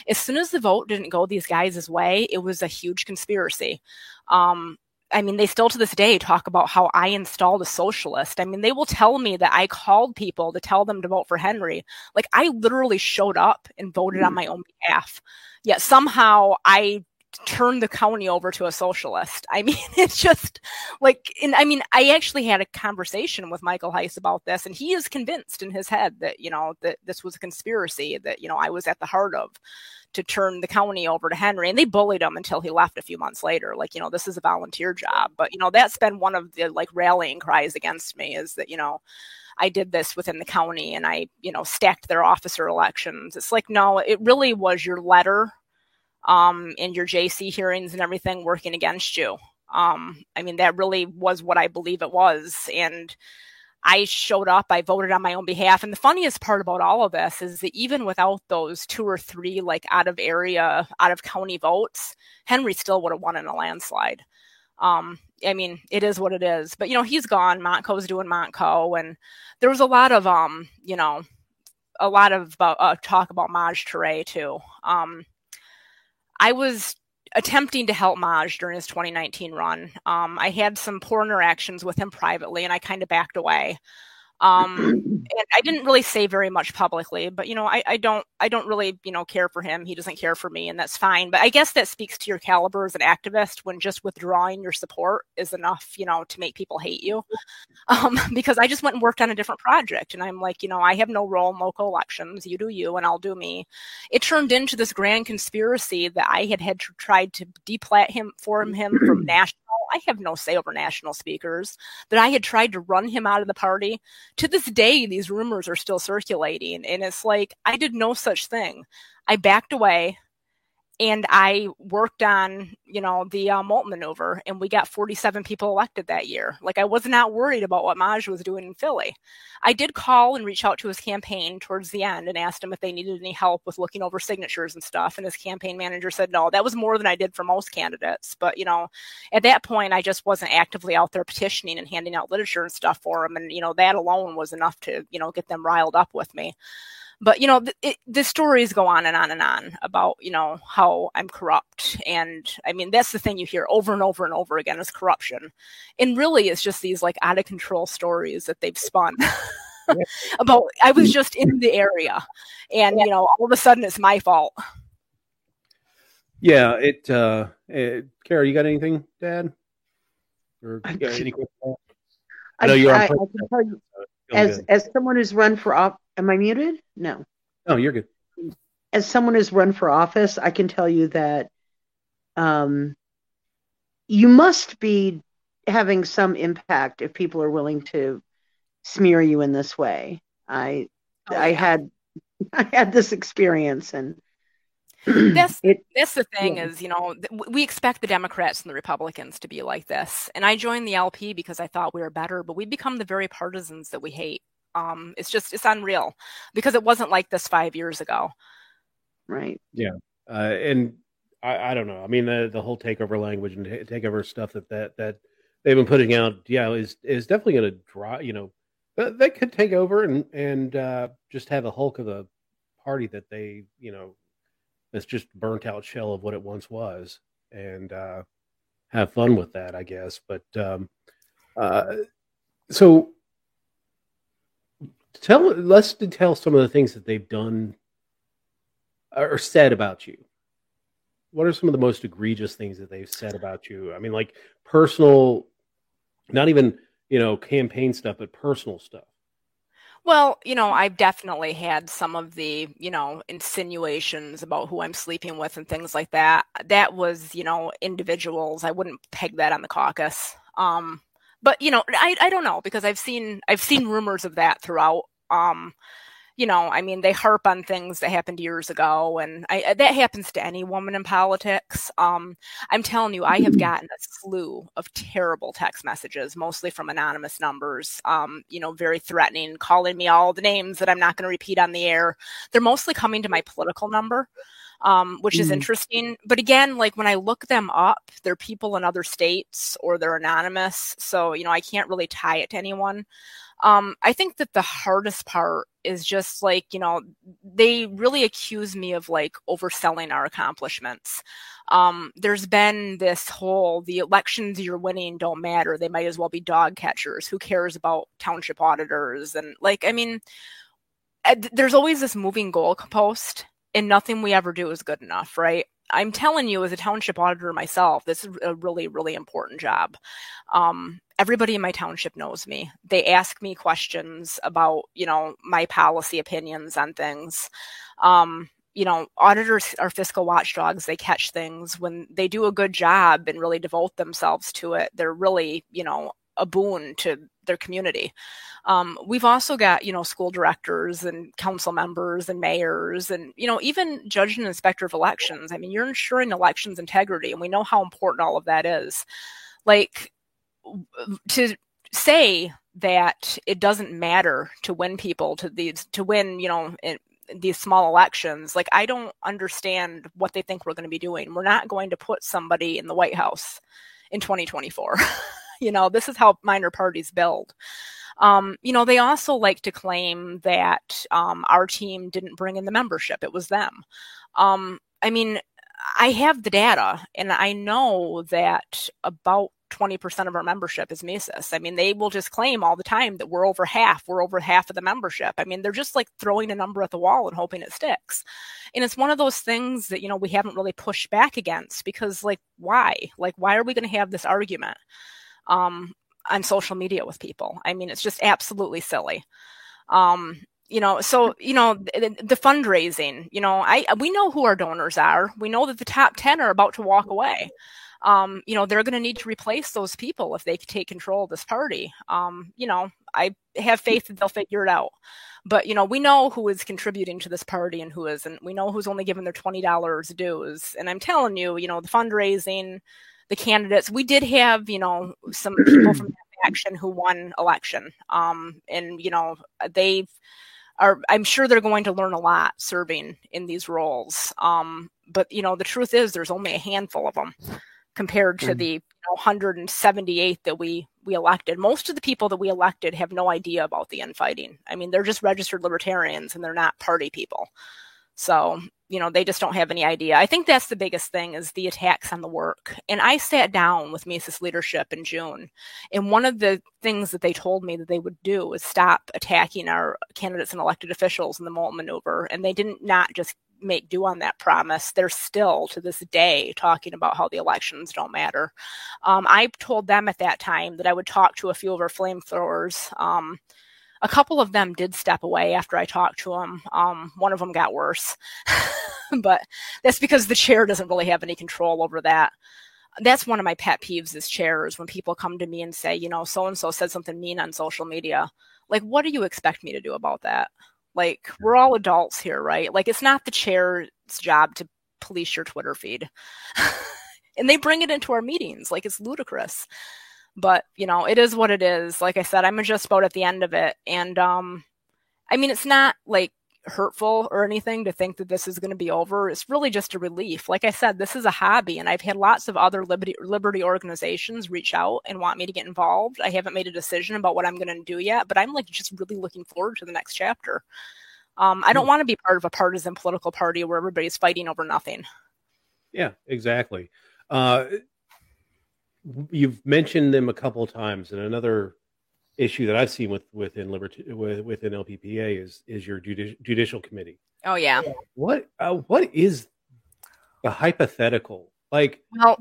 As soon as the vote didn't go these guys' way, it was a huge conspiracy. Um, I mean, they still to this day talk about how I installed a socialist. I mean, they will tell me that I called people to tell them to vote for Henry. Like, I literally showed up and voted on hmm. my own behalf. Yet somehow I turn the county over to a socialist. I mean, *laughs* it's just like, and I mean, I actually had a conversation with Michael Heise about this, and he is convinced in his head that, you know, that this was a conspiracy that, you know, I was at the heart of to turn the county over to Henry. And they bullied him until he left a few months later. Like, you know, this is a volunteer job. But, you know, that's been one of the like rallying cries against me is that, you know, I did this within the county and I, you know, stacked their officer elections. It's like, no, it really was your letter um, and your JC hearings and everything working against you. Um, I mean, that really was what I believe it was. And I showed up, I voted on my own behalf. And the funniest part about all of this is that even without those two or three like out of area, out of county votes, Henry still would have won in a landslide. Um, I mean, it is what it is. But you know, he's gone. Montco's doing Montco, and there was a lot of um, you know, a lot of uh, talk about Maj Toure too. Um, I was attempting to help Maj during his 2019 run. Um, I had some poor interactions with him privately, and I kind of backed away. Um, *clears throat* and I didn't really say very much publicly, but you know, I, I don't, I don't really, you know, care for him. He doesn't care for me, and that's fine. But I guess that speaks to your caliber as an activist when just withdrawing your support is enough, you know, to make people hate you. *laughs* Um, because I just went and worked on a different project, and I'm like, you know, I have no role in local elections. You do you, and I'll do me. It turned into this grand conspiracy that I had had tried to deplat him, form him from *clears throat* national I have no say over national speakers, that I had tried to run him out of the party. To this day, these rumors are still circulating. And it's like, I did no such thing. I backed away and I worked on, you know, the uh, maneuver, and we got 47 people elected that year. Like I was not worried about what Maj was doing in Philly. I did call and reach out to his campaign towards the end and asked him if they needed any help with looking over signatures and stuff. And his campaign manager said no. That was more than I did for most candidates. But you know, at that point, I just wasn't actively out there petitioning and handing out literature and stuff for him. And you know, that alone was enough to you know get them riled up with me but you know it, the stories go on and on and on about you know how i'm corrupt. And i mean that's the thing you hear over and over and over again is corruption. And really it's just these like out of control stories that they've spun *laughs* about i was just in the area. And you know all of a sudden it's my fault. Yeah it uh it, kara you got anything dad or any questions I know you're on I, I can tell you, as as someone who's run for off Am I muted? No. No, you're good. As someone who's run for office, I can tell you that um, you must be having some impact if people are willing to smear you in this way. I oh, I had *laughs* I had this experience and that's *clears throat* it, that's the thing yeah. is you know we expect the democrats and the republicans to be like this and i joined the lp because i thought we were better but we become the very partisans that we hate um, it's just it's unreal because it wasn't like this five years ago. Right. Yeah. Uh, and I, I don't know. I mean, the the whole takeover language and takeover stuff that that that they've been putting out, yeah, is is definitely going to draw. You know, they could take over and and uh, just have a hulk of a party that they, you know, that's just burnt out shell of what it once was, and uh, have fun with that, I guess. But um, uh, so tell let's detail some of the things that they've done or said about you. What are some of the most egregious things that they've said about you? I mean, like personal, not even you know campaign stuff, but personal stuff. Well, you know, I've definitely had some of the, you know, insinuations about who I'm sleeping with and things like that. That was, you know, individuals. I wouldn't peg that on the caucus. Um, but you know, I I don't know because I've seen I've seen rumors of that throughout. Um, you know, I mean, they harp on things that happened years ago, and I, uh, that happens to any woman in politics. Um, I'm telling you, I have mm-hmm. gotten a slew of terrible text messages, mostly from anonymous numbers. Um, you know, very threatening, calling me all the names that I'm not going to repeat on the air. They're mostly coming to my political number. Um, which is mm. interesting. But again, like when I look them up, they're people in other states or they're anonymous. So, you know, I can't really tie it to anyone. Um, I think that the hardest part is just like, you know, they really accuse me of like overselling our accomplishments. Um, there's been this whole the elections you're winning don't matter. They might as well be dog catchers. Who cares about township auditors? And like, I mean, there's always this moving goalpost, and nothing we ever do is good enough, right? I'm telling you, as a township auditor myself, this is a really, really important job. Um, everybody in my township knows me. They ask me questions about, you know, my policy opinions on things. Um, you know, auditors are fiscal watchdogs. They catch things when they do a good job and really devote themselves to it. They're really, you know, a boon to their community. Um, we've also got, you know, school directors and council members and mayors and, you know, even judge and inspector of elections. I mean, you're ensuring elections integrity, and we know how important all of that is. Like, to say that it doesn't matter to win people to these to win you know these small elections like i don't understand what they think we're going to be doing we're not going to put somebody in the white house in 2024 *laughs* you know this is how minor parties build um, you know they also like to claim that um, our team didn't bring in the membership it was them um, i mean i have the data and i know that about 20% of our membership is Mises. I mean, they will just claim all the time that we're over half, we're over half of the membership. I mean, they're just like throwing a number at the wall and hoping it sticks. And it's one of those things that, you know, we haven't really pushed back against because, like, why? Like, why are we going to have this argument um, on social media with people? I mean, it's just absolutely silly. Um, you know so you know the, the, fundraising you know i we know who our donors are we know that the top 10 are about to walk away um, you know, they're going to need to replace those people if they take control of this party. Um, you know, I have faith that they'll figure it out. But you know, we know who is contributing to this party and who isn't. We know who's only given their twenty dollars dues. And I'm telling you, you know, the fundraising, the candidates. We did have, you know, some people from *clears throat* action who won election. Um, and you know, they've are I'm sure they're going to learn a lot serving in these roles. Um, but you know, the truth is there's only a handful of them compared to mm. the you know, 178 that we we elected. Most of the people that we elected have no idea about the infighting. I mean, they're just registered libertarians and they're not party people. So, you know, they just don't have any idea. I think that's the biggest thing is the attacks on the work. And I sat down with Mises leadership in June. And one of the things that they told me that they would do is stop attacking our candidates and elected officials in the Moulton maneuver. And they didn't not just make do on that promise. They're still to this day talking about how the elections don't matter. Um, I told them at that time that I would talk to a few of our flamethrowers. Um, a couple of them did step away after I talked to them. Um, one of them got worse, *laughs* but that's because the chair doesn't really have any control over that. That's one of my pet peeves as chairs when people come to me and say, you know, so and so said something mean on social media. Like, what do you expect me to do about that? Like we're all adults here, right? Like it's not the chair's job to police your Twitter feed. *laughs* and they bring it into our meetings like it's ludicrous. But, you know, it is what it is. Like I said, I'm just about at the end of it and um I mean it's not like hurtful or anything to think that this is going to be over. It's really just a relief. Like I said, this is a hobby, and I've had lots of other liberty, liberty organizations reach out and want me to get involved. I haven't made a decision about what I'm going to do yet, but I'm like just really looking forward to the next chapter. Um, I don't mm. want to be part of a partisan political party where everybody's fighting over nothing. Yeah, exactly. Uh, you've mentioned them a couple of times, and another issue that I've seen with within liberty with, within LPPA is is your judi- judicial committee. Oh yeah. What uh, what is the hypothetical like? Well,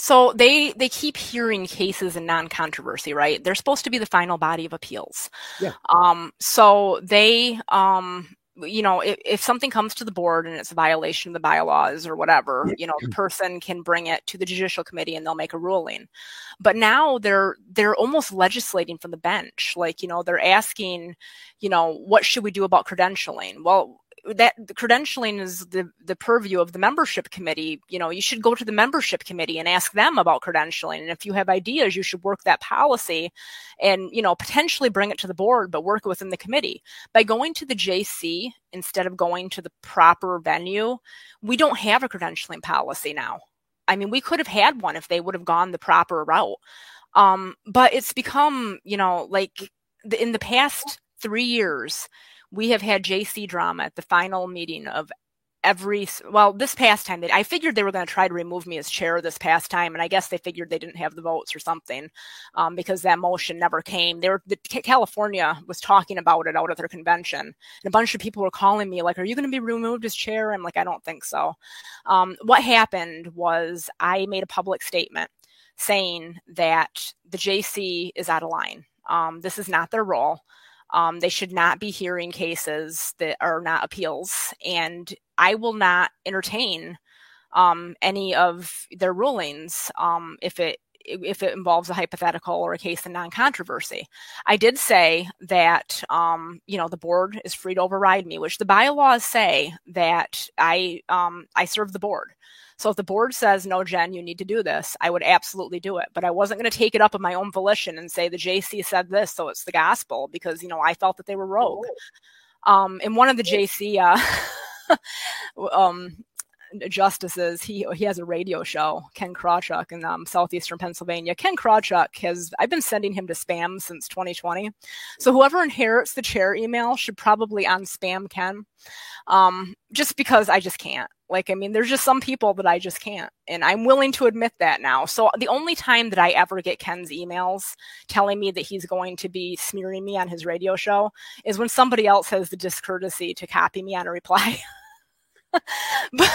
So they they keep hearing cases in non-controversy, right? They're supposed to be the final body of appeals. Yeah. Um, so they um, you know, if, if something comes to the board and it's a violation of the bylaws or whatever, you know, the mm-hmm. person can bring it to the judicial committee and they'll make a ruling. But now they're they're almost legislating from the bench. Like, you know, they're asking, you know, what should we do about credentialing? Well, that credentialing is the the purview of the membership committee. You know you should go to the membership committee and ask them about credentialing. And if you have ideas you should work that policy and you know potentially bring it to the board but work within the committee. By going to the jc instead of going to the proper venue we don't have a credentialing policy now. I mean we could have had one if they would have gone the proper route. Um, but it's become you know like the, in the past three years we have had JC drama at the final meeting of every well this past time i figured they were going to try to remove me as chair this past time and i guess they figured they didn't have the votes or something um, because that motion never came. They were the, california was talking about it out at their convention and a bunch of people were calling me like are you going to be removed as chair? I'm like i don't think so. Um, what happened was i made a public statement saying that the jc is out of line. Um, this is not their role um, they should not be hearing cases that are not appeals, and I will not entertain um, any of their rulings um, if it if it involves a hypothetical or a case in non-controversy. I did say that um, you know the board is free to override me, which the bylaws say that I um, I serve the board. So if the board says, no, Jen, you need to do this, I would absolutely do it. But I wasn't going to take it up of my own volition and say the JC said this, so it's the gospel because, you know, I felt that they were rogue. Oh. Um, and one of the JC, uh, *laughs* um, justices. He he has a radio show, Ken Krawchuk, in um, southeastern Pennsylvania. Ken Krawchuk has I've been sending him to spam since 2020. So whoever inherits the chair email should probably unspam Ken, um, just because I just can't. Like, I mean, there's just some people that I just can't. And I'm willing to admit that now. So the only time that I ever get Ken's emails telling me that he's going to be smearing me on his radio show is when somebody else has the discourtesy to copy me on a reply. *laughs* *laughs* but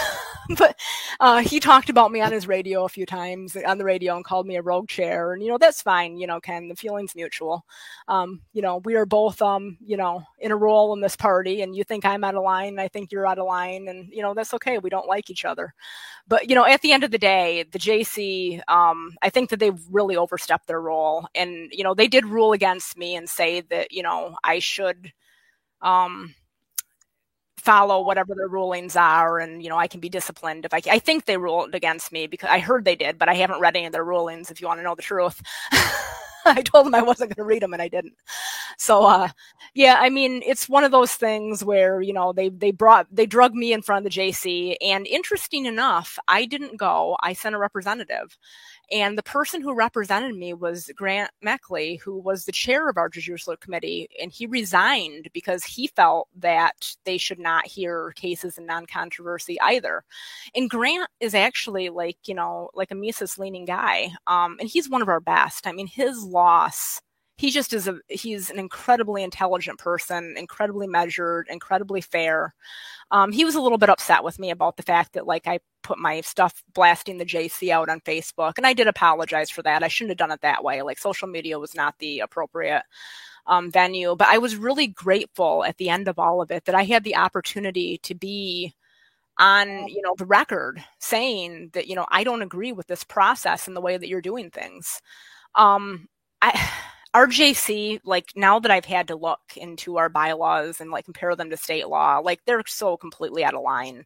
but uh, he talked about me on his radio a few times on the radio and called me a rogue chair and you know that's fine you know ken the feeling's mutual. Um, you know we are both um, you know in a role in this party and you think i'm out of line i think you're out of line and you know that's okay we don't like each other. But you know at the end of the day the jc um, i think that they've really overstepped their role and you know they did rule against me and say that you know i should um follow whatever their rulings are and you know i can be disciplined if i i think they ruled against me because i heard they did but i haven't read any of their rulings if you want to know the truth *laughs* I told them I wasn't going to read them and I didn't. So, uh, yeah, I mean, it's one of those things where, you know, they, they brought, they drug me in front of the JC. And interesting enough, I didn't go. I sent a representative. And the person who represented me was Grant Meckley, who was the chair of our judicial committee. And he resigned because he felt that they should not hear cases in non controversy either. And Grant is actually like, you know, like a Mises leaning guy. Um, and he's one of our best. I mean, his loss he just is a he's an incredibly intelligent person incredibly measured incredibly fair. Um, he was a little bit upset with me about the fact that like i put my stuff blasting the jc out on facebook and i did apologize for that. I shouldn't have done it that way. Like social media was not the appropriate um, venue. But i was really grateful at the end of all of it that i had the opportunity to be on you know the record saying that you know i don't agree with this process and the way that you're doing things. Um I, RJC, like now that I've had to look into our bylaws and like compare them to state law, like they're so completely out of line.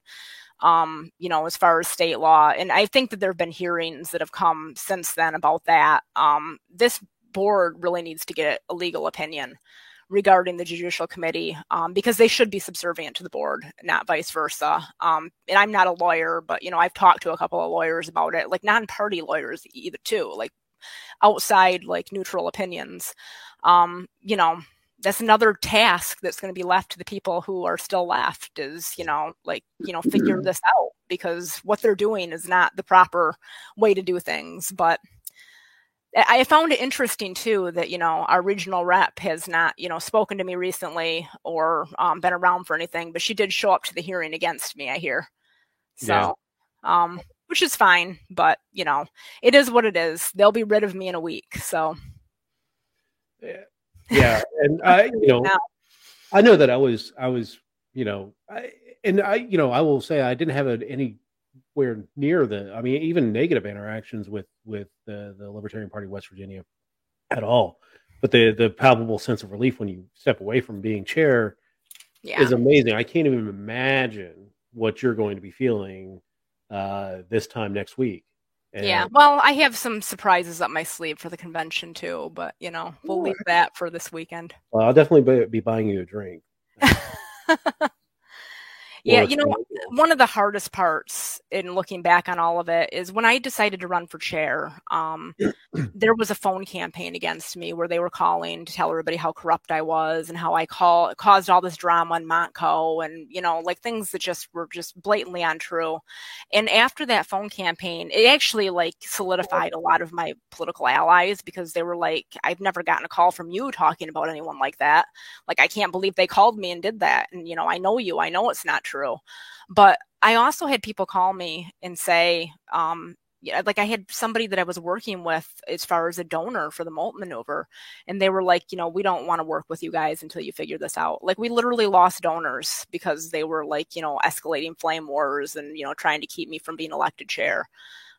Um, you know, as far as state law. And I think that there have been hearings that have come since then about that. Um, this board really needs to get a legal opinion regarding the judicial committee um, because they should be subservient to the board, not vice versa. Um, and I'm not a lawyer, but you know I've talked to a couple of lawyers about it, like non-party lawyers either too. Like outside like neutral opinions. Um, you know, that's another task that's going to be left to the people who are still left is, you know, like, you know, figure mm-hmm. this out because what they're doing is not the proper way to do things. But I found it interesting too that you know our regional rep has not you know spoken to me recently or um, been around for anything, but she did show up to the hearing against me. I hear, so yeah. um, which is fine. But you know, it is what it is. They'll be rid of me in a week. So yeah, yeah. and I, *laughs* you know, now. I know that I was, I was, you know, I, and I, you know, I will say I didn't have a, anywhere near the, I mean, even negative interactions with with the the Libertarian Party of West Virginia at all. But the the palpable sense of relief when you step away from being chair yeah. is amazing. I can't even imagine what you're going to be feeling uh, this time next week. And yeah, well, I have some surprises up my sleeve for the convention too, but you know, we'll leave that for this weekend. Well, I'll definitely be buying you a drink. *laughs* Yeah, you know, one of the hardest parts in looking back on all of it is when I decided to run for chair. Um, *clears throat* there was a phone campaign against me where they were calling to tell everybody how corrupt I was and how I call caused all this drama in Montco and you know, like things that just were just blatantly untrue. And after that phone campaign, it actually like solidified a lot of my political allies because they were like, "I've never gotten a call from you talking about anyone like that. Like, I can't believe they called me and did that. And you know, I know you. I know it's not." true. But I also had people call me and say, um, like I had somebody that I was working with as far as a donor for the Molt maneuver, and they were like, you know, we don't want to work with you guys until you figure this out. Like we literally lost donors because they were like, you know, escalating flame wars and you know trying to keep me from being elected chair.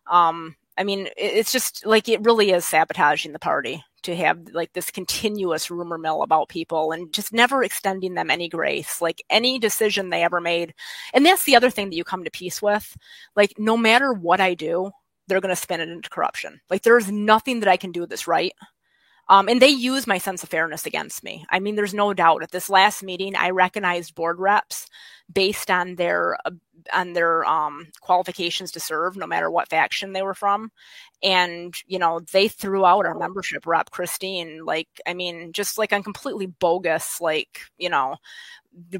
Um, I mean, it's just like it really is sabotaging the party to have like this continuous rumor mill about people and just never extending them any grace like any decision they ever made and that's the other thing that you come to peace with like no matter what i do they're going to spin it into corruption like there's nothing that i can do that's right um, and they use my sense of fairness against me. I mean, there's no doubt. At this last meeting, I recognized board reps based on their on their um, qualifications to serve, no matter what faction they were from. And, you know, they threw out our membership rep, Christine, like, I mean, just like on completely bogus, like, you know,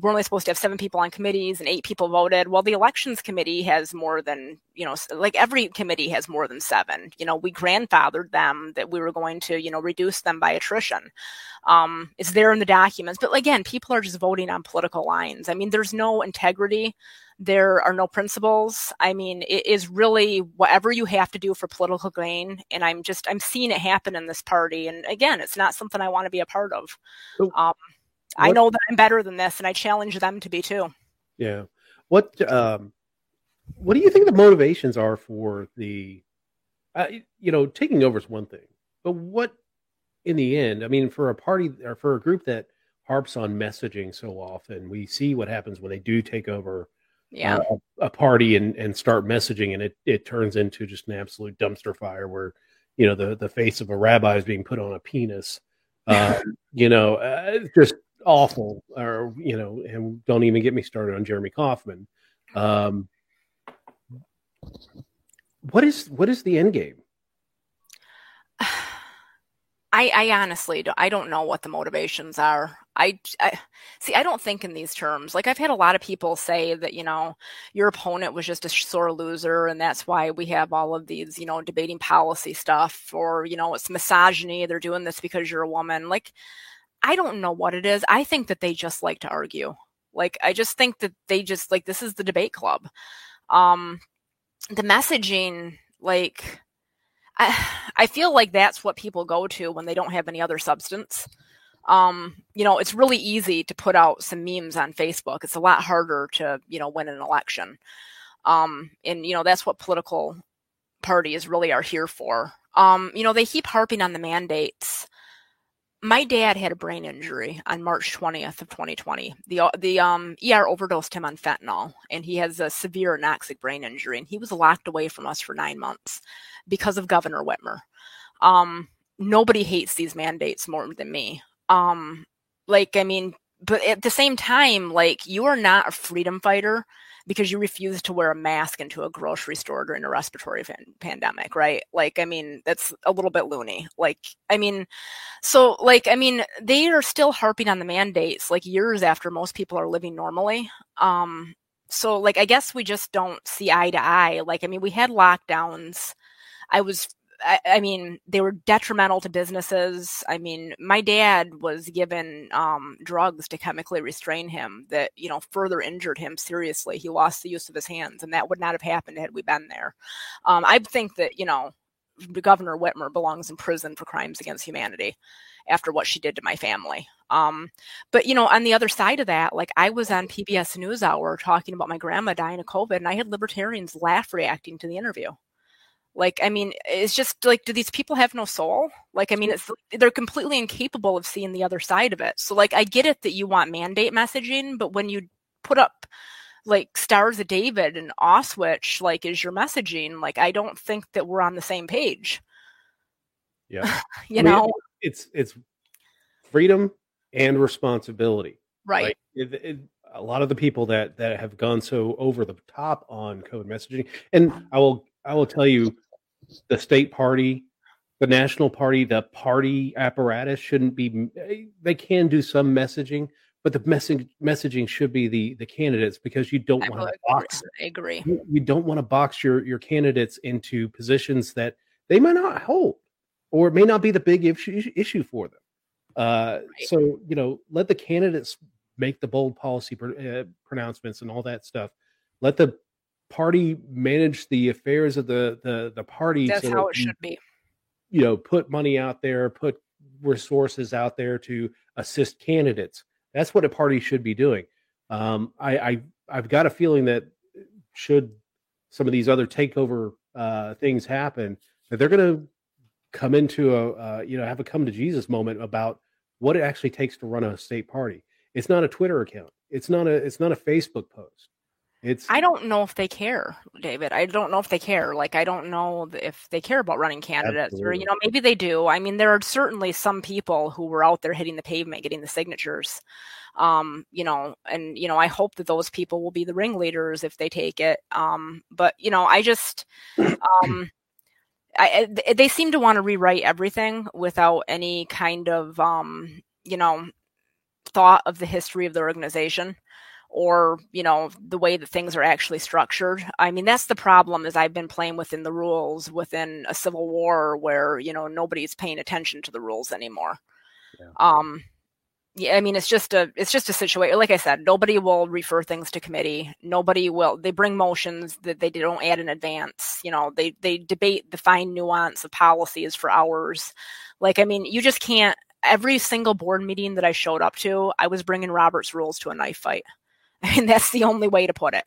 we're only supposed to have seven people on committees and eight people voted. Well, the elections committee has more than, you know, like every committee has more than seven. You know, we grandfathered them that we were going to, you know, reduce them by attrition. Um, it's there in the documents. But again, people are just voting on political lines. I mean, there's no integrity. There are no principles. I mean, it is really whatever you have to do for political gain. And I'm just, I'm seeing it happen in this party. And again, it's not something I want to be a part of. Um, what, I know that I'm better than this, and I challenge them to be too. Yeah. What um, what do you think the motivations are for the, uh, you know, taking over is one thing, but what in the end? I mean, for a party or for a group that harps on messaging so often, we see what happens when they do take over. Yeah. Uh, a, party and, and start messaging, and it, it turns into just an absolute dumpster fire where, you know, the, the face of a rabbi is being put on a penis. *laughs* Uh, you know, uh, just awful, or you know, and don't even get me started on Jeremy Kauffman. Um, what is what is the end game? I, I honestly don't, I don't know what the motivations are. I, I see. I don't think in these terms. Like I've had a lot of people say that you know your opponent was just a sore loser, and that's why we have all of these you know debating policy stuff, or you know it's misogyny. They're doing this because you're a woman. Like I don't know what it is. I think that they just like to argue. Like I just think that they just like this is the debate club. Um the messaging like I feel like that's what people go to when they don't have any other substance. Um, you know, it's really easy to put out some memes on Facebook. It's a lot harder to, you know, win an election. Um, and you know, that's what political parties really are here for. Um, you know, they keep harping on the mandates my dad had a brain injury on March 20th of 2020. The the um ER overdosed him on fentanyl and he has a severe anoxic brain injury and he was locked away from us for 9 months because of Governor Whitmer. Um nobody hates these mandates more than me. Um like I mean but at the same time like you are not a freedom fighter because you refuse to wear a mask into a grocery store during a respiratory fan- pandemic, right? Like, I mean, that's a little bit loony. Like, I mean, so, like, I mean, they are still harping on the mandates like years after most people are living normally. Um, so, like, I guess we just don't see eye to eye. Like, I mean, we had lockdowns. I was I, I, mean, they were detrimental to businesses. I mean, my dad was given um, drugs to chemically restrain him that, you know, further injured him seriously. He lost the use of his hands, and that would not have happened had we been there. Um, I think that, you know, Governor Whitmer belongs in prison for crimes against humanity after what she did to my family. Um, but you know, on the other side of that, like I was on PBS NewsHour talking about my grandma dying of COVID, and I had libertarians laugh reacting to the interview. Like, I mean, it's just like, do these people have no soul? Like, I mean, mm-hmm. it's they're completely incapable of seeing the other side of it. So, like, I get it that you want mandate messaging, but when you put up like stars of David and Auschwitz, like, is your messaging? Like, I don't think that we're on the same page. Yeah, *laughs* you I mean, know, it's it's freedom and responsibility. Right. Like it, it, a lot of the people that that have gone so over the top on code messaging, and mm-hmm. I will I will tell you, the state party, the national party, the party apparatus shouldn't be. They can do some messaging, but the message messaging should be the the candidates because you don't want to box. I agree. You, you don't want to box your your candidates into positions that they might not hold, or it may not be the big issue issue for them. Uh, right. So you know, let the candidates make the bold policy pr- uh, pronouncements and all that stuff. Let the party manage the affairs of the the the party. That's so how it should be. You know, put money out there, put resources out there to assist candidates. That's what a party should be doing. Um, I, I I've got a feeling that should some of these other takeover uh, things happen, that they're going to come into a uh, you know have a come to Jesus moment about what it actually takes to run a state party. It's not a Twitter account. It's not a it's not a Facebook post. It's I don't know if they care, David. I don't know if they care. Like I don't know if they care about running candidates absolutely. or you know maybe they do. I mean there are certainly some people who were out there hitting the pavement getting the signatures. Um, you know, and you know I hope that those people will be the ringleaders if they take it. Um, but you know, I just um I, they seem to want to rewrite everything without any kind of um, you know thought of the history of the organization or you know the way that things are actually structured. I mean that's the problem is i've been playing within the rules within a civil war where you know nobody's paying attention to the rules anymore. Yeah. um yeah i mean it's just a it's just a situation like i said nobody will refer things to committee. Nobody will they bring motions that they don't add in advance. You know they they debate the fine nuance of policies for hours. Like i mean you just can't every single board meeting that i showed up to i was bringing robert's rules to a knife fight *laughs* I mean, that's the only way to put it.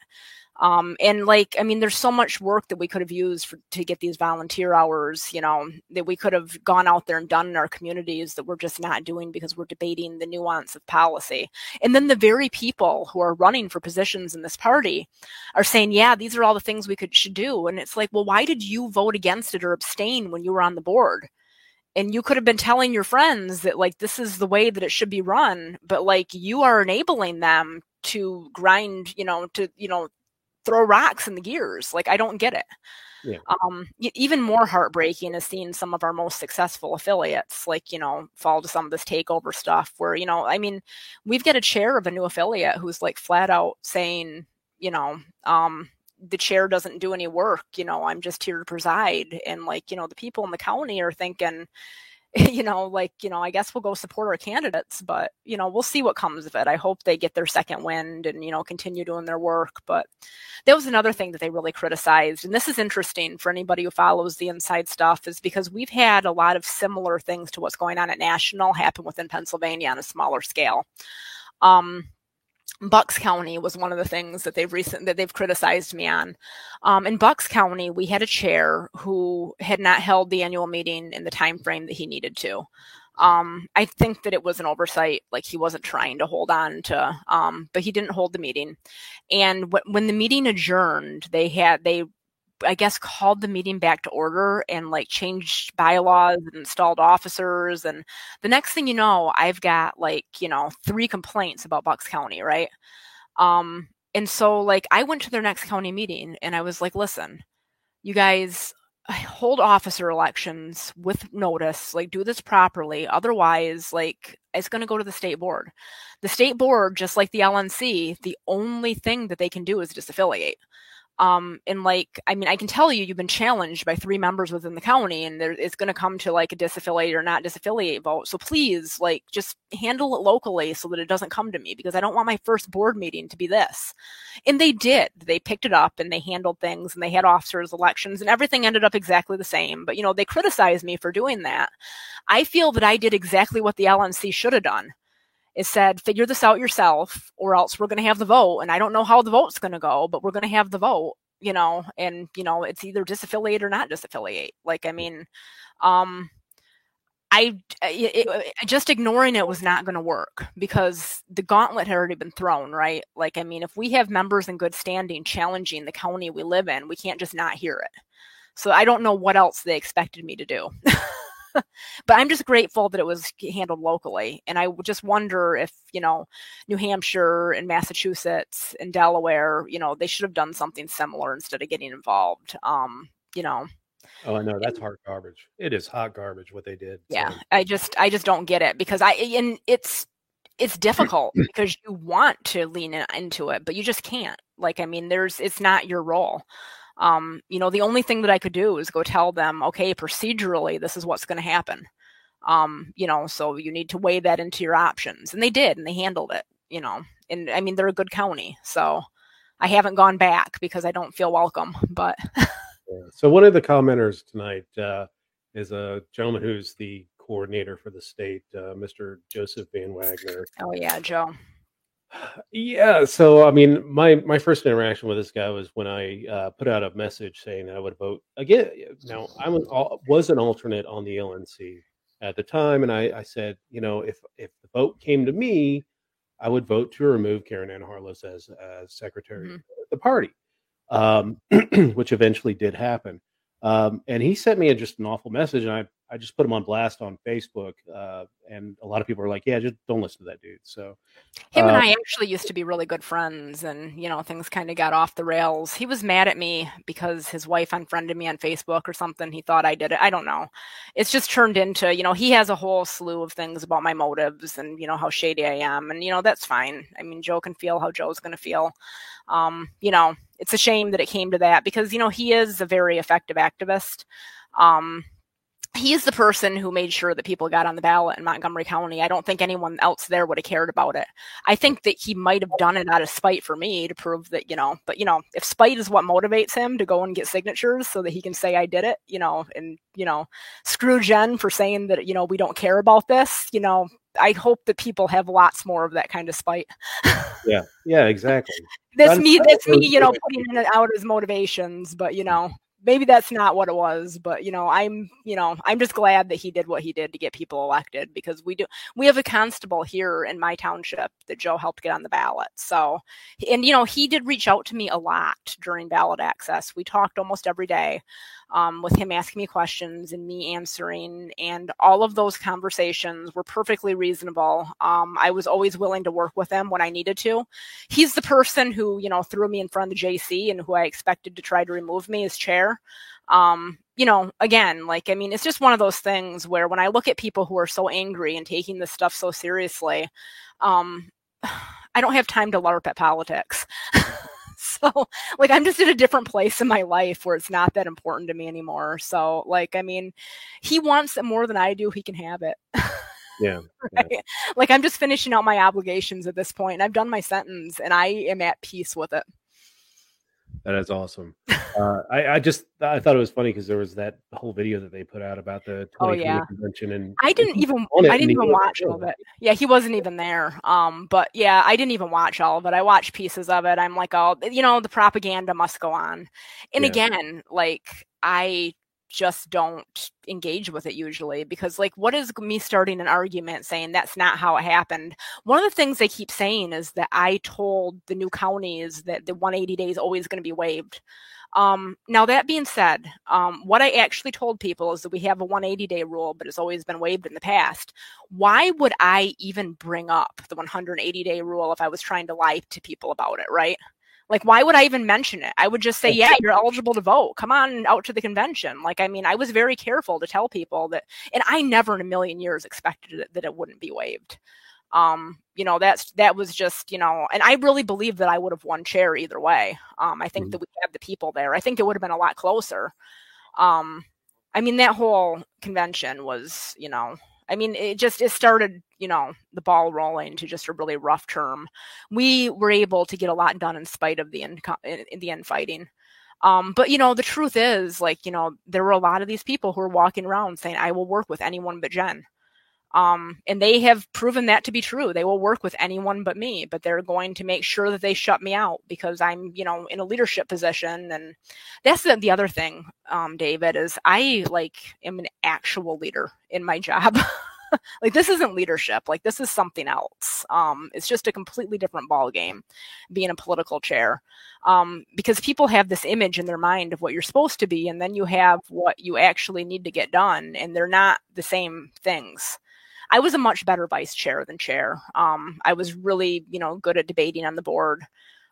Um, and like, I mean, there's so much work that we could have used for, to get these volunteer hours, you know, that we could have gone out there and done in our communities that we're just not doing because we're debating the nuance of policy. And then the very people who are running for positions in this party are saying, yeah, these are all the things we could should do. And it's like, well, why did you vote against it or abstain when you were on the board? and you could have been telling your friends that like this is the way that it should be run but like you are enabling them to grind, you know, to, you know, throw rocks in the gears. Like, I don't get it. Yeah. Um, even more heartbreaking is seeing some of our most successful affiliates, like, you know, fall to some of this takeover stuff where, you know, I mean, we've got a chair of a new affiliate who's like flat out saying, you know, um, the chair doesn't do any work, you know, I'm just here to preside. And like, you know, the people in the county are thinking, *laughs* you know, like, you know, I guess we'll go support our candidates, but, you know, we'll see what comes of it. I hope they get their second wind and, you know, continue doing their work. But that was another thing that they really criticized. And this is interesting for anybody who follows the inside stuff, is because we've had a lot of similar things to what's going on at National happen within Pennsylvania on a smaller scale. Um, Bucks County was one of the things that they've recent that they've criticized me on. Um, in Bucks County, we had a chair who had not held the annual meeting in the time frame that he needed to. Um, I think that it was an oversight, like he wasn't trying to hold on to, um, but he didn't hold the meeting. And when the meeting adjourned, they had they I guess called the meeting back to order and like changed bylaws and installed officers. And the next thing you know, I've got like, you know, three complaints about Bucks County, right? Um, and so like I went to their next county meeting and I was like, listen, you guys hold officer elections with notice, like do this properly. Otherwise, like it's going to go to the state board. The state board, just like the LNC, the only thing that they can do is disaffiliate. Um, and like, I mean, I can tell you, you've been challenged by three members within the county, and there, it's going to come to like a disaffiliate or not disaffiliate vote. So please, like, just handle it locally so that it doesn't come to me because I don't want my first board meeting to be this. And they did. They picked it up and they handled things and they had officers' elections and everything ended up exactly the same. But you know, they criticized me for doing that. I feel that I did exactly what the LNC should have done is said, figure this out yourself, or else we're going to have the vote. And I don't know how the vote's going to go, but we're going to have the vote, you know, and, you know, it's either disaffiliate or not disaffiliate. Like, I mean, um, I it, it, just ignoring it was not going to work because the gauntlet had already been thrown, right? Like, I mean, if we have members in good standing challenging the county we live in, we can't just not hear it. So I don't know what else they expected me to do. *laughs* *laughs* but I'm just grateful that it was handled locally. And I just wonder if, you know, New Hampshire and Massachusetts and Delaware, you know, they should have done something similar instead of getting involved. Um, you know. Oh, I know that's hot garbage. It is hot garbage what they did. Yeah, so. I just I just don't get it because I and it's it's difficult *clears throat* because you want to lean into it, but you just can't. Like, I mean, there's it's not your role um, you know, the only thing that I could do is go tell them, okay, procedurally, this is what's going to happen. Um, you know, so you need to weigh that into your options. And they did, and they handled it, you know. And I mean, they're a good county. So I haven't gone back because I don't feel welcome. But *laughs* yeah. so one of the commenters tonight uh, is a gentleman who's the coordinator for the state, uh, Mr. Joseph Van Wagner. Oh, yeah, Joe. Yeah, so I mean, my my first interaction with this guy was when I uh, put out a message saying that I would vote again. Now I was was an alternate on the LNC at the time, and I, I said, you know, if if the vote came to me, I would vote to remove Caryn Ann Harlos as as secretary mm-hmm. of the party, um, *clears throat* which eventually did happen. Um, and he sent me a, just an awful message, and I I just put him on blast on Facebook, uh, and a lot of people are like, "Yeah, just don't listen to that dude." So, him uh, and I actually used to be really good friends, and you know, things kind of got off the rails. He was mad at me because his wife unfriended me on Facebook or something. He thought I did it. I don't know. It's just turned into, you know, he has a whole slew of things about my motives and you know how shady I am, and you know that's fine. I mean, Joe can feel how Joe's going to feel. Um, you know, it's a shame that it came to that because you know he is a very effective activist. Um, he's the person who made sure that people got on the ballot in Montgomery County. I don't think anyone else there would have cared about it. I think that he might have done it out of spite for me to prove that, you know, but you know, if spite is what motivates him to go and get signatures so that he can say I did it, you know, and you know, screw Jen for saying that, you know, we don't care about this, you know, I hope that people have lots more of that kind of spite. *laughs* yeah. Yeah, exactly. that's me that's me, you know, putting it out as motivations, but you know, maybe that's not what it was but you know i'm you know i'm just glad that he did what he did to get people elected because we do we have a constable here in my township that joe helped get on the ballot. So and you know he did reach out to me a lot during ballot access. We talked almost every day um, with him asking me questions and me answering. And all of those conversations were perfectly reasonable. Um, I was always willing to work with him when I needed to. He's the person who, you know, threw me in front of the JC and who I expected to try to remove me as chair. Um, you know, again, like, I mean, it's just one of those things where when I look at people who are so angry and taking this stuff so seriously, um, *sighs* I don't have time to LARP at politics. *laughs* *laughs* so like i'm just in a different place in my life where it's not that important to me anymore so like i mean he wants it more than i do he can have it yeah, *laughs* right? yeah. like i'm just finishing out my obligations at this point and i've done my sentence and i am at peace with it that is awesome. Uh, I, I just I thought it was funny because there was that whole video that they put out about the oh yeah convention, and I didn't even I didn't even watch all of it. Yeah, he wasn't even there. Um, but yeah, I didn't even watch all of it. I watched pieces of it. I'm like, oh, you know, the propaganda must go on. And yeah. again, like I just don't engage with it usually because like what is me starting an argument saying that's not how it happened? One of the things they keep saying is that i told the new counties that the 180 days always going to be waived. Um, now that being said um, what i actually told people is that we have a 180 day rule but it's always been waived in the past. Why would i even bring up the 180 day rule if i was trying to lie to people about it right like, why would I even mention it? I would just say, yeah, you're eligible to vote. Come on out to the convention. Like, I mean, I was very careful to tell people that, and I never in a million years expected it, that it wouldn't be waived. Um, you know, that's that was just, you know, and I really believe that I would have won chair either way. Um, I think mm-hmm. that we have the people there. I think it would have been a lot closer. Um, I mean, that whole convention was, you know, I mean, it just it started, you know, the ball rolling to just a really rough term. We were able to get a lot done in spite of the in, the infighting. Um, but you know, the truth is, like, you know, there were a lot of these people who were walking around saying, "I will work with anyone but Jen." Um, and they have proven that to be true. They will work with anyone but me, but they're going to make sure that they shut me out because I'm, you know, in a leadership position. And that's the, the other thing, um, David, is I like am an actual leader in my job. *laughs* like this isn't leadership. Like this is something else. Um, it's just a completely different ball game, being a political chair, um, because people have this image in their mind of what you're supposed to be, and then you have what you actually need to get done, and they're not the same things. I was a much better vice chair than chair. Um, I was really, you know, good at debating on the board.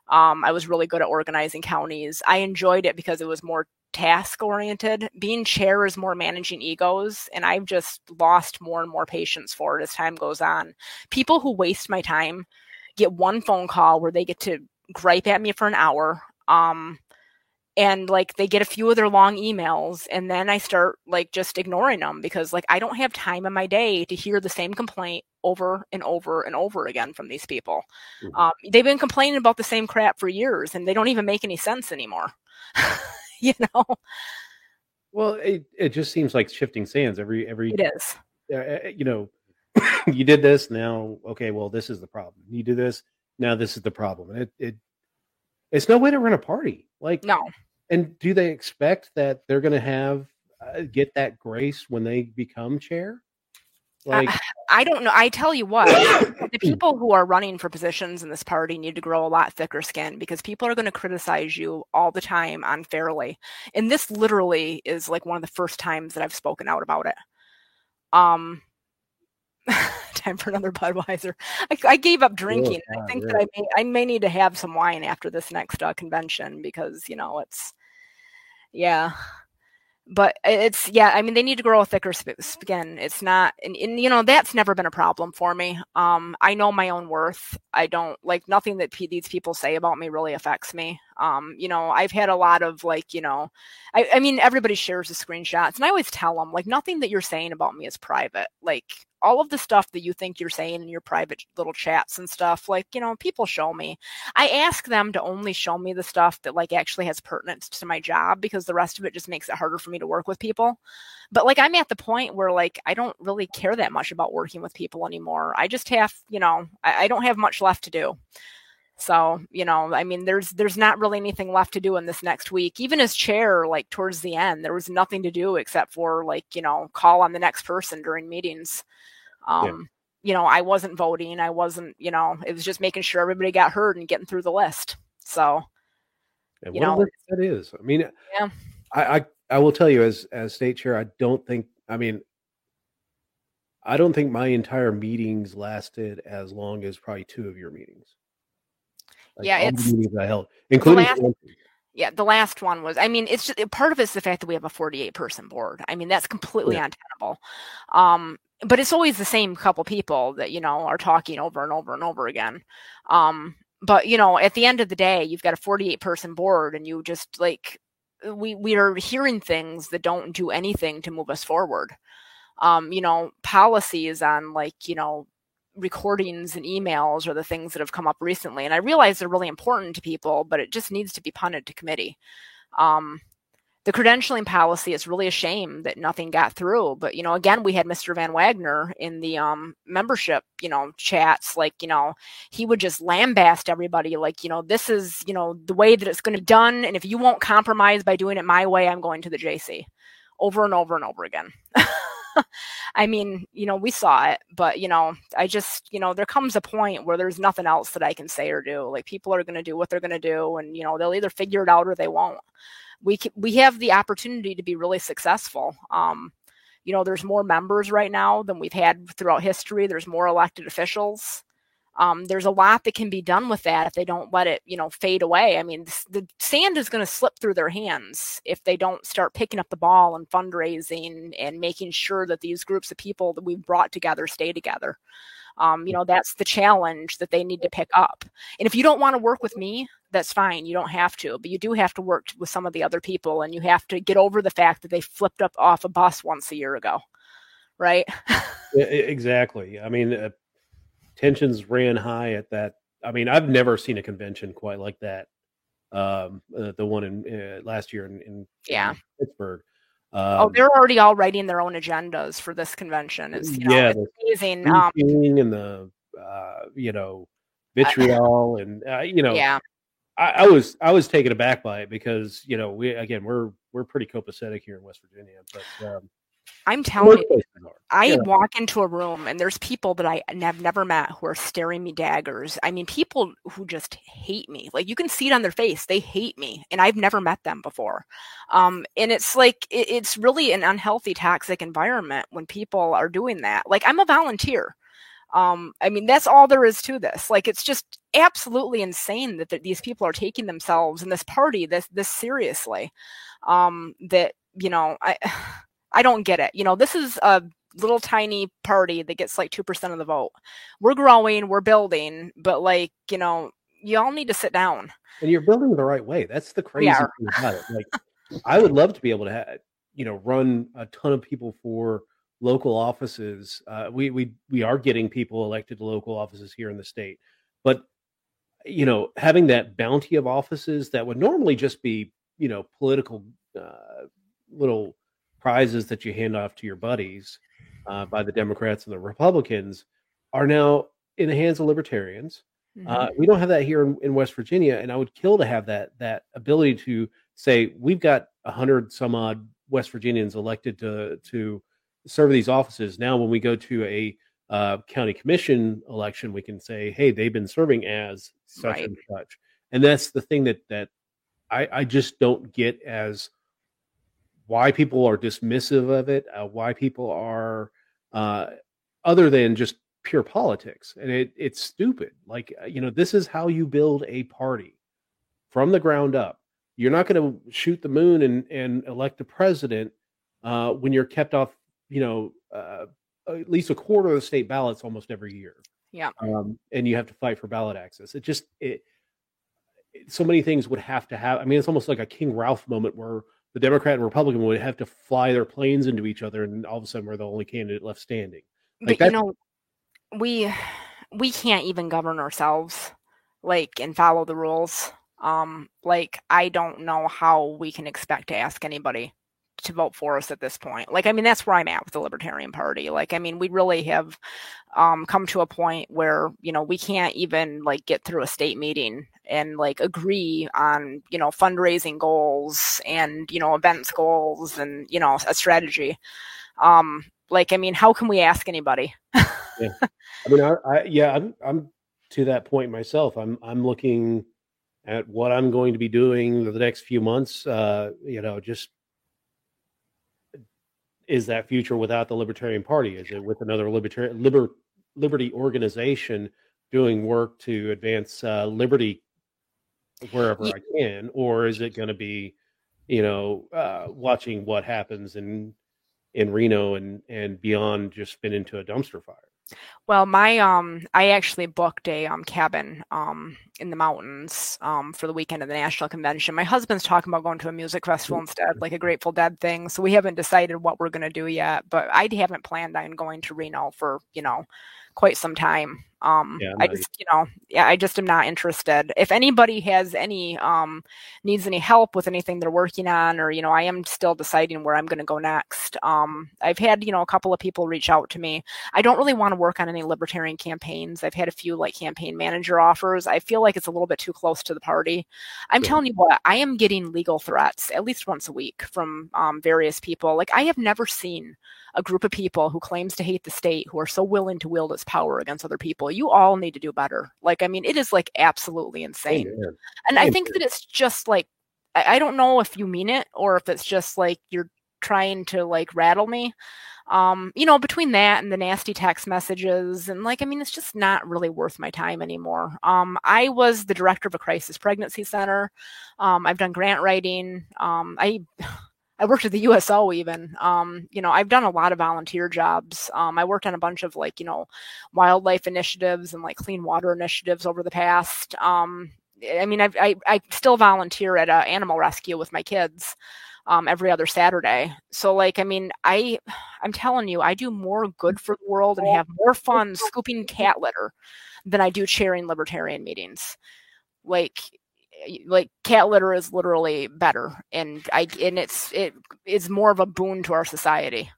Um, I was really good at organizing counties. I enjoyed it because it was more task oriented. Being chair is more managing egos, and I've just lost more and more patience for it as time goes on. People who waste my time get one phone call where they get to gripe at me for an hour. Um, and like they get a few of their long emails and then i start like just ignoring them because like i don't have time in my day to hear the same complaint over and over and over again from these people. Mm-hmm. um, they've been complaining about the same crap for years and they don't even make any sense anymore. *laughs* You know? Well it, it just seems like shifting sands every every it is. Uh, you know *coughs* you did this now okay well this is the problem. You do this now this is the problem. It, it it's no way to run a party. Like no. And do they expect that they're going to have uh, get that grace when they become chair? Like I, *sighs* I don't know. I tell you what, the *coughs* people who are running for positions in this party need to grow a lot thicker skin because people are going to criticize you all the time unfairly. And this literally is like one of the first times that I've spoken out about it. Um *laughs* time for another *laughs* Budweiser. I, I gave up drinking. I think that I may, I may need to have some wine after this next uh, convention because you know it's yeah. But it's yeah i mean they need to grow a thicker skin. It's not and, and, you know that's never been a problem for me. Um i know my own worth. I don't like nothing that p- these people say about me really affects me. Um you know i've had a lot of like you know I, I mean everybody shares the screenshots and i always tell them like nothing that you're saying about me is private. Like all of the stuff that you think you're saying in your private little chats and stuff like you know people show me. I ask them to only show me the stuff that like actually has pertinence to my job because the rest of it just makes it harder for me to work with people. But like i'm at the point where like i don't really care that much about working with people anymore. I just have you know i, I don't have much left to do so, you know, I mean, there's there's not really anything left to do in this next week. Even as chair, like towards the end, there was nothing to do except for like, you know, call on the next person during meetings. Um, yeah. you know, I wasn't voting. I wasn't, you know, it was just making sure everybody got heard and getting through the list. So you know that is. I mean yeah. I, I I will tell you as as state chair, I don't think I mean I don't think my entire meetings lasted as long as probably two of your meetings. Like yeah, it's meetings I held, including. The last, yeah, the last one was. I mean, it's just part of it's the fact that we have a 48 person board. I mean, that's completely yeah. untenable. Um, but it's always the same couple people that you know are talking over and over and over again. Um, but you know, at the end of the day, you've got a 48 person board, and you just like we we are hearing things that don't do anything to move us forward. Um, you know, policies on like you know recordings and emails are the things that have come up recently. And I realize they're really important to people, but it just needs to be punted to committee. Um, the credentialing policy is really a shame that nothing got through. But you know, again, we had Mr. Van Wagner in the um, membership, you know, chats. Like, you know, he would just lambast everybody. Like, you know, this is, you know, the way that it's going to be done, and if you won't compromise by doing it my way, I'm going to the JC, over and over and over again. *laughs* *laughs* I mean, you know, we saw it, but you know, I just, you know, there comes a point where there's nothing else that I can say or do. Like people are going to do what they're going to do, and you know, they'll either figure it out or they won't. We can, we have the opportunity to be really successful. Um, you know, there's more members right now than we've had throughout history. There's more elected officials um, there's a lot that can be done with that if they don't let it, you know, fade away. I mean, the sand is going to slip through their hands if they don't start picking up the ball and fundraising and making sure that these groups of people that we've brought together stay together. Um, you know, that's the challenge that they need to pick up. And if you don't want to work with me, that's fine. You don't have to, but you do have to work with some of the other people and you have to get over the fact that they flipped up off a bus once a year ago. Right. exactly. I mean, uh, tensions ran high at that. I mean, I've never seen a convention quite like that. Um, uh, the one in uh, last year in, in yeah Pittsburgh. Um, oh, they're already all writing their own agendas for this convention. It's you know, yeah, it's amazing. Um, and the uh, you know vitriol and uh, you know yeah. I, I, was I was taken aback by it because you know we again we're we're pretty copacetic here in West Virginia, but um, I'm telling you, I yeah. walk into a room and there's people that I have never met who are staring me daggers. I mean, people who just hate me. Like you can see it on their face; they hate me, and I've never met them before. Um, and it's like it, it's really an unhealthy, toxic environment when people are doing that. Like I'm a volunteer. Um, I mean, that's all there is to this. Like, it's just absolutely insane that, that these people are taking themselves and this party this this seriously. Um, that you know, I *sighs* I don't get it. You know, this is a little tiny party that gets like 2% of the vote. We're growing, we're building, but like, you know, you all need to sit down. And you're building the right way. That's the *laughs* crazy thing about it. Like, I would love to be able to have, you know, run a ton of people for local offices. Uh, we we we are getting people elected to local offices here in the state, but you know, having that bounty of offices that would normally just be, you know, political uh, little prizes that you hand off to your buddies uh, by the Democrats and the Republicans are now in the hands of libertarians. Mm-hmm. Uh, we don't have that here in, in, West Virginia, and I would kill to have that that ability to say we've got a hundred some odd West Virginians elected to to serve these offices. Now, when we go to a uh, county commission election, we can say, "Hey, they've been serving as such right. and such," and that's the thing that that I, I just don't get as why people are dismissive of it, uh, why people are uh, other than just pure politics, and it it's stupid. Like uh, you know, this is how you build a party from the ground up. You're not going to shoot the moon and and elect a president uh, when you're kept off, you know, uh, at least a quarter of the state ballots almost every year. Yeah, um, and you have to fight for ballot access. It just it so many things would have to have. I mean, it's almost like a King Ralph moment where the Democrat and Republican would have to fly their planes into each other, and all of a sudden we're the only candidate left standing. Like but you know, we we can't even govern ourselves, like and follow the rules. Um, like I don't know how we can expect to ask anybody to vote for us at this point. Like, I mean, that's where I'm at with the Libertarian Party. Like, I mean, we really have um, come to a point where you know we can't even like get through a state meeting and like agree on you know fundraising goals and you know events goals and you know a strategy. Um like i mean how can we ask anybody? Yeah. *laughs* i mean I, I, yeah I'm, I'm to that point myself. I'm i'm looking at what i'm going to be doing the next few months uh you know just is that future without the libertarian party? Is it with another libertarian liber, liberty organization doing work to advance uh, liberty wherever yeah. I can, or is it going to be, you know, uh, watching what happens in in Reno and and beyond just spin into a dumpster fire? Well, my um, I actually booked a um cabin um in the mountains um for the weekend of the national convention. My husband's talking about going to a music festival instead, like a Grateful Dead thing. So we haven't decided what we're going to do yet, but I haven't planned on going to Reno for you know quite some time. Um, yeah, I just, you know, yeah, I just am not interested. If anybody has any um, needs any help with anything they're working on, or you know, I am still deciding where I'm going to go next. Um, I've had you know a couple of people reach out to me. I don't really want to work on any libertarian campaigns. I've had a few like campaign manager offers. I feel like it's a little bit too close to the party. I'm telling you what, I am getting legal threats at least once a week from um, various people. Like I have never seen a group of people who claims to hate the state who are so willing to wield its power against other people. You all need to do better. Like, I mean, it is like absolutely insane. Amen. And Amen. I think that it's just like, I, I don't know if you mean it or if it's just like you're trying to like rattle me um, you know, between that and the nasty text messages, and like, I mean, it's just not really worth my time anymore. Um, I was the director of a crisis pregnancy center. Um, I've done grant writing. Um, I *sighs* I worked at the USO even. Um, you know, I've done a lot of volunteer jobs. Um, I worked on a bunch of like, you know, wildlife initiatives and like clean water initiatives over the past. Um, I mean, I've, I, I still volunteer at an animal rescue with my kids um, every other Saturday. So, like, I mean, I, I'm telling you, I do more good for the world and have more fun scooping cat litter than I do chairing libertarian meetings. Like, like cat litter is literally better, and I, and it's it is more of a boon to our society.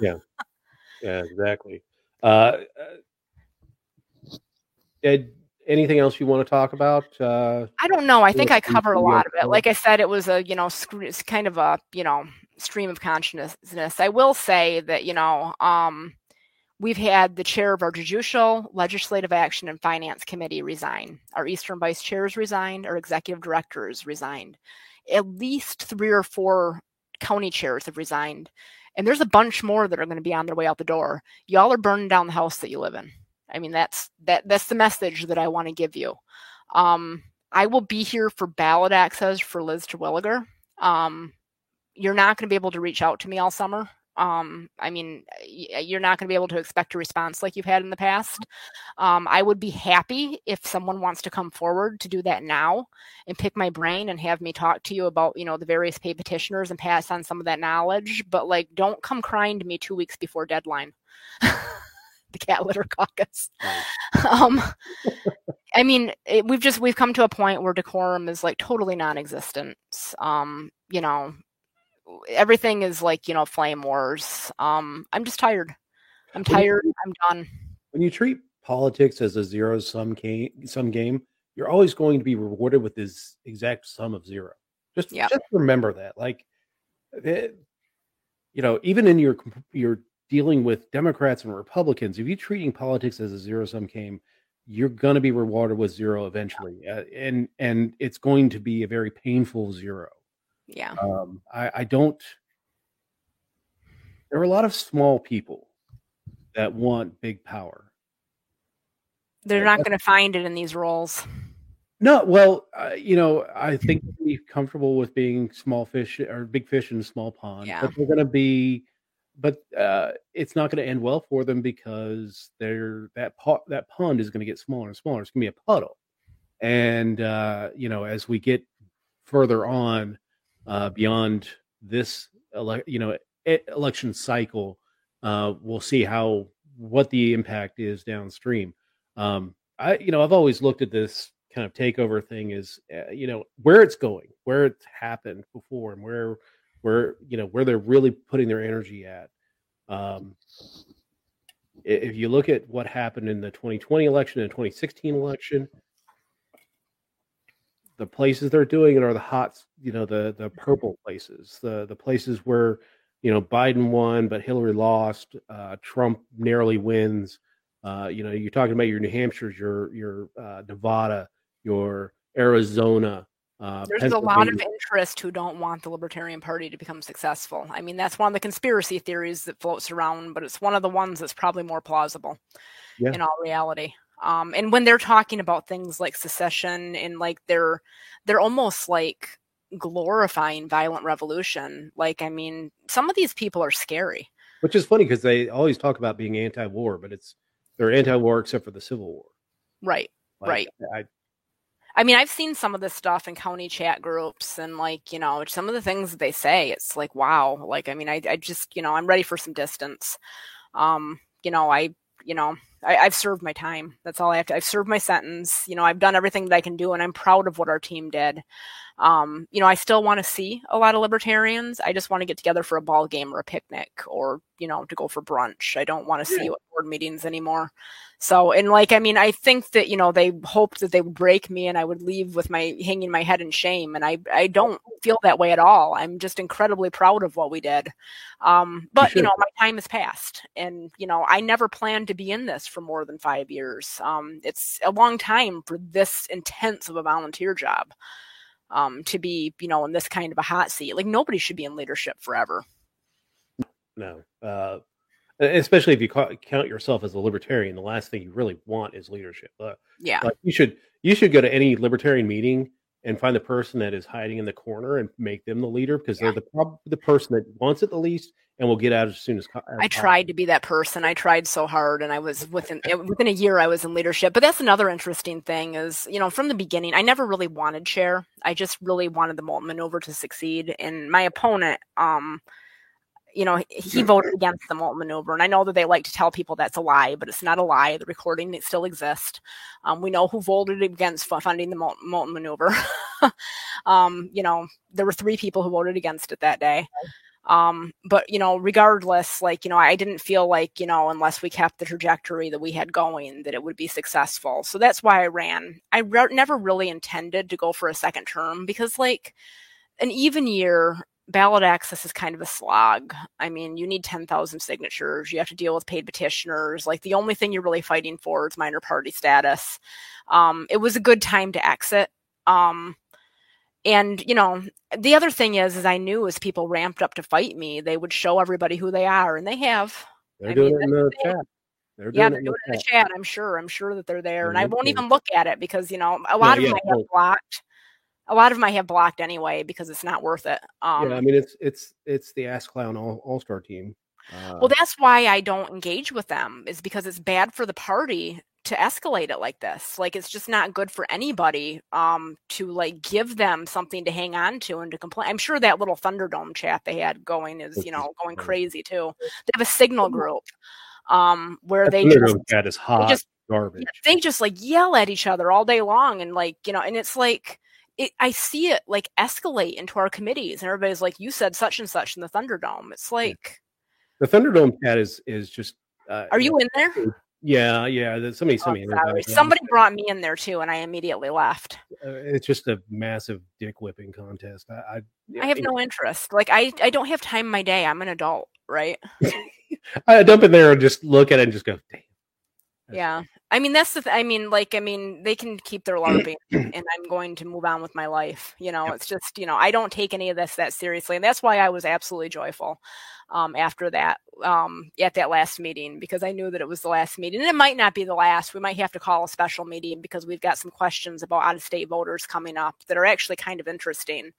yeah, *laughs* yeah, exactly. Uh, Ed, anything else you want to talk about? Uh, I don't know. I think I covered a lot of it. Like I said, it was a you know it's kind of a you know stream of consciousness. I will say that you know um, we've had the chair of our judicial, legislative action, and finance committee resign. Our eastern vice chairs resigned. Our executive directors resigned. At least three or four county chairs have resigned, and there's a bunch more that are going to be on their way out the door. Y'all are burning down the house that you live in. I mean, that's that that's the message that I want to give you. Um, I will be here for ballot access for Liz Terwilliger. Um, you're not going to be able to reach out to me all summer. Um, I mean, you're not going to be able to expect a response like you've had in the past. Um, I would be happy if someone wants to come forward to do that now and pick my brain and have me talk to you about, you know, the various paid petitioners and pass on some of that knowledge. But like, don't come crying to me two weeks before deadline. *laughs* cat litter caucus. um, I mean, it, we've just we've come to a point where decorum is like totally non-existent. Um, you know, everything is like you know flame wars. Um, I'm just tired. I'm tired. I'm done. When you treat politics as a zero sum game, sum game, you're always going to be rewarded with this exact sum of zero. Just yep. just remember that. Like, it, eh, you know, even in your your dealing with Democrats and Republicans, if you're treating politics as a zero sum game, you're going to be rewarded with zero eventually, uh, and and it's going to be a very painful zero. Yeah. Um, I, I don't. There are a lot of small people that want big power. They're not going to find it in these roles. No, well, uh, you know, I think be comfortable with being small fish or big fish in a small pond, yeah. but they're going to be but uh, it's not going to end well for them because they're that pot that pond is going to get smaller and smaller. It's going to be a puddle, and uh, you know as we get further on uh, beyond this ele- you know election cycle, uh, we'll see how what the impact is downstream. Um, I you know I've always looked at this kind of takeover thing is uh, you know where it's going, where it's happened before, and where where you know where they're really putting their energy at. Um, if you look at what happened in the 2020 election and 2016 election, the places they're doing it are the hot, you know, the the purple places, the the places where you know Biden won but Hillary lost, uh, Trump narrowly wins. Uh, you know, you're talking about your New Hampshire's, your your uh, Nevada, your Arizona, uh, There's a lot of interest who don't want the Libertarian Party to become successful. I mean, that's one of the conspiracy theories that floats around, but it's one of the ones that's probably more plausible yeah. in all reality. Um, and when they're talking about things like secession and like they're they're almost like glorifying violent revolution. Like, I mean, some of these people are scary. Which is funny because they always talk about being anti-war, but it's they're anti-war except for the Civil War. Right. Like, right. I, I mean, I've seen some of this stuff in county chat groups and like, you know, some of the things they say, it's like, wow. Like, I mean, I, I just, you know, I'm ready for some distance. Um, you know, I, you know, I, have served my time. That's all I have to. I've served my sentence. You know, I've done everything that I can do, and I'm proud of what our team did. Um, you know, I still want to see a lot of libertarians. I just want to get together for a ball game or a picnic or, you know, to go for brunch. I don't want to see you at board meetings anymore. So, and like, I mean, I think that, you know, they hoped that they would break me and I would leave with my hanging my head in shame. And I, I don't feel that way at all. I'm just incredibly proud of what we did. Um, but, you know, my time has passed and, you know, I never planned to be in this for more than five years. Um, it's a long time for this intense of a volunteer job um, to be, you know, in this kind of a hot seat. Like nobody should be in leadership forever. No, uh, especially if you ca- count yourself as a libertarian, the last thing you really want is leadership. Uh, yeah, like you should you should go to any libertarian meeting and find the person that is hiding in the corner and make them the leader because yeah. they're the the person that wants it the least and will get out as soon as, as I tried to be that person. I tried so hard, and I was *laughs* within within a year I was in leadership. But that's another interesting thing is you know from the beginning I never really wanted chair. I just really wanted the Moulton maneuver to succeed, and my opponent. um you know, he voted against the Moulton maneuver. And I know that they like to tell people that's a lie, but it's not a lie. The recording it still exists. Um, we know who voted against funding the Moulton maneuver. *laughs* um, you know, there were three people who voted against it that day. Um, but you know, regardless, like you know, I didn't feel like you know, unless we kept the trajectory that we had going, that it would be successful. So that's why I ran. I re- never really intended to go for a second term because, like, an even year ballot access is kind of a slog. I mean, you need 10,000 signatures. You have to deal with paid petitioners. Like the only thing you're really fighting for is minor party status. Um, it was a good time to exit. Um, and you know, the other thing is, is I knew as people ramped up to fight me, they would show everybody who they are, and they have. They're I doing mean, it in the chat. They're yeah, they're doing it in the chat. I'm sure. I'm sure that they're there, and I won't even look at it because you know a lot yeah, of them yeah. I have blocked a lot of them I have blocked anyway because it's not worth it. Um, yeah, I mean it's it's it's the ass clown all all star team. Uh, well, that's why I don't engage with them is because it's bad for the party to escalate it like this. Like it's just not good for anybody um to like give them something to hang on to and to complain. I'm sure that little Thunderdome chat they had going is, you know, going crazy too. They have a signal group um where they just, chat is hot they just, garbage. They just like yell at each other all day long and like, you know, and it's like it, I see it like escalate into our committees, and everybody's like, "You said such and such in the Thunderdome." It's like the Thunderdome chat is is just. Uh, Are you in there? Yeah, yeah. Somebody, somebody, oh, somebody brought me in there too, and I immediately left. Uh, it's just a massive dick whipping contest. I, I, I have no interest. Like, I, I don't have time in my day. I'm an adult, right? *laughs* I dump in there and just look at it and just go, damn. Yeah, I mean, that's the. Th- I mean, like, I mean, they can keep their LARPing, *clears throat* and I'm going to move on with my life. You know, yep. it's just, you know, I don't take any of this that seriously, and that's why I was absolutely joyful um, after that um, at that last meeting because I knew that it was the last meeting. And it might not be the last. We might have to call a special meeting because we've got some questions about out of state voters coming up that are actually kind of interesting.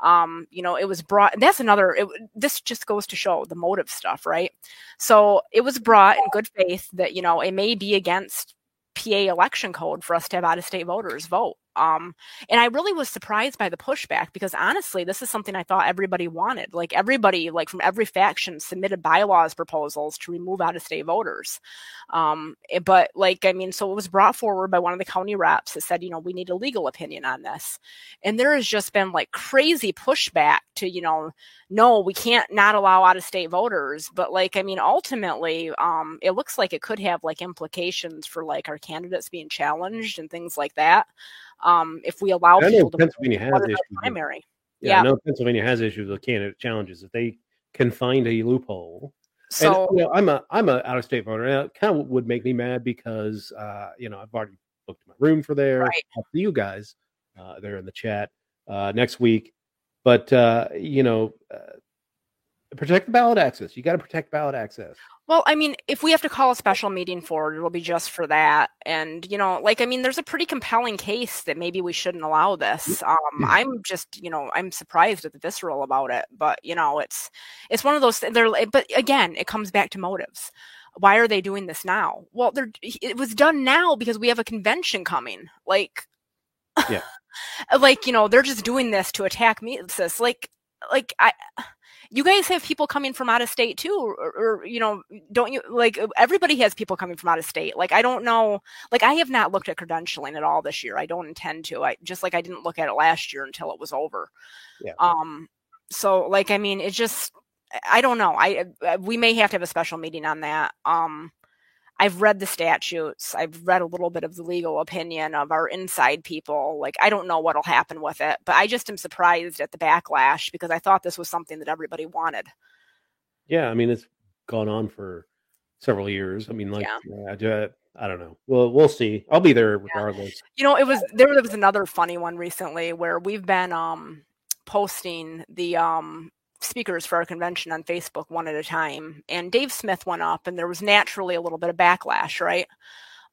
Um, you know, it was brought, that's another, it, this just goes to show the motive stuff, right? So it was brought in good faith that, you know, it may be against PA election code for us to have out of state voters vote. Um, and I really was surprised by the pushback because honestly, this is something I thought everybody wanted. Like everybody, like from every faction, submitted bylaws proposals to remove out of state voters. Um, eh, but like, I mean, so it was brought forward by one of the county reps that said, you know, we need a legal opinion on this. And there has just been like crazy pushback to, you know, no, we can't not allow out of state voters. But like, I mean, ultimately, um, it looks like it could have like implications for like our candidates being challenged and things like that um, if we allow I people to Pennsylvania has issues primary. With, yeah, yeah, I know Pennsylvania has issues with candidate challenges. If they can find a loophole, so and, you know, I'm a I'm a out of state voter. And it kind of would make me mad because uh, you know I've already booked my room for there. Right. Up to you guys, uh, there in the chat uh, next week. But uh, you know, uh, protect the ballot access. You got to protect ballot access. Well, I mean, if we have to call a special meeting for it, it'll be just for that. And, you know, like, I mean, there's a pretty compelling case that maybe we shouldn't allow this. Um, I'm just, you know, I'm surprised at the visceral about it, but, you know, it's, it's one of those, they're, but again, it comes back to motives. Why are they doing this now? Well, they're, it was done now because we have a convention coming. Like, yeah. *laughs* like, you know, they're just doing this to attack me. It's this, like, like, I, you guys have people coming from out of state too or, or, you know don't you like everybody has people coming from out of state. Like i don't know like i have not looked at credentialing at all this year. I don't intend to. I just like i didn't look at it last year until it was over. Yeah. Um so like i mean it just i don't know. I we may have to have a special meeting on that. Um I've read the statutes. I've read a little bit of the legal opinion of our inside people. Like, I don't know what'll happen with it, but I just am surprised at the backlash because I thought this was something that everybody wanted. Yeah, I mean, it's gone on for several years. I mean, like, yeah. yeah I don't know. Well, we'll see. I'll be there regardless. Yeah. You know, it was there was another funny one recently where we've been um posting the um speakers for our convention on Facebook one at a time. And Dave Smith went up, and there was naturally a little bit of backlash, right?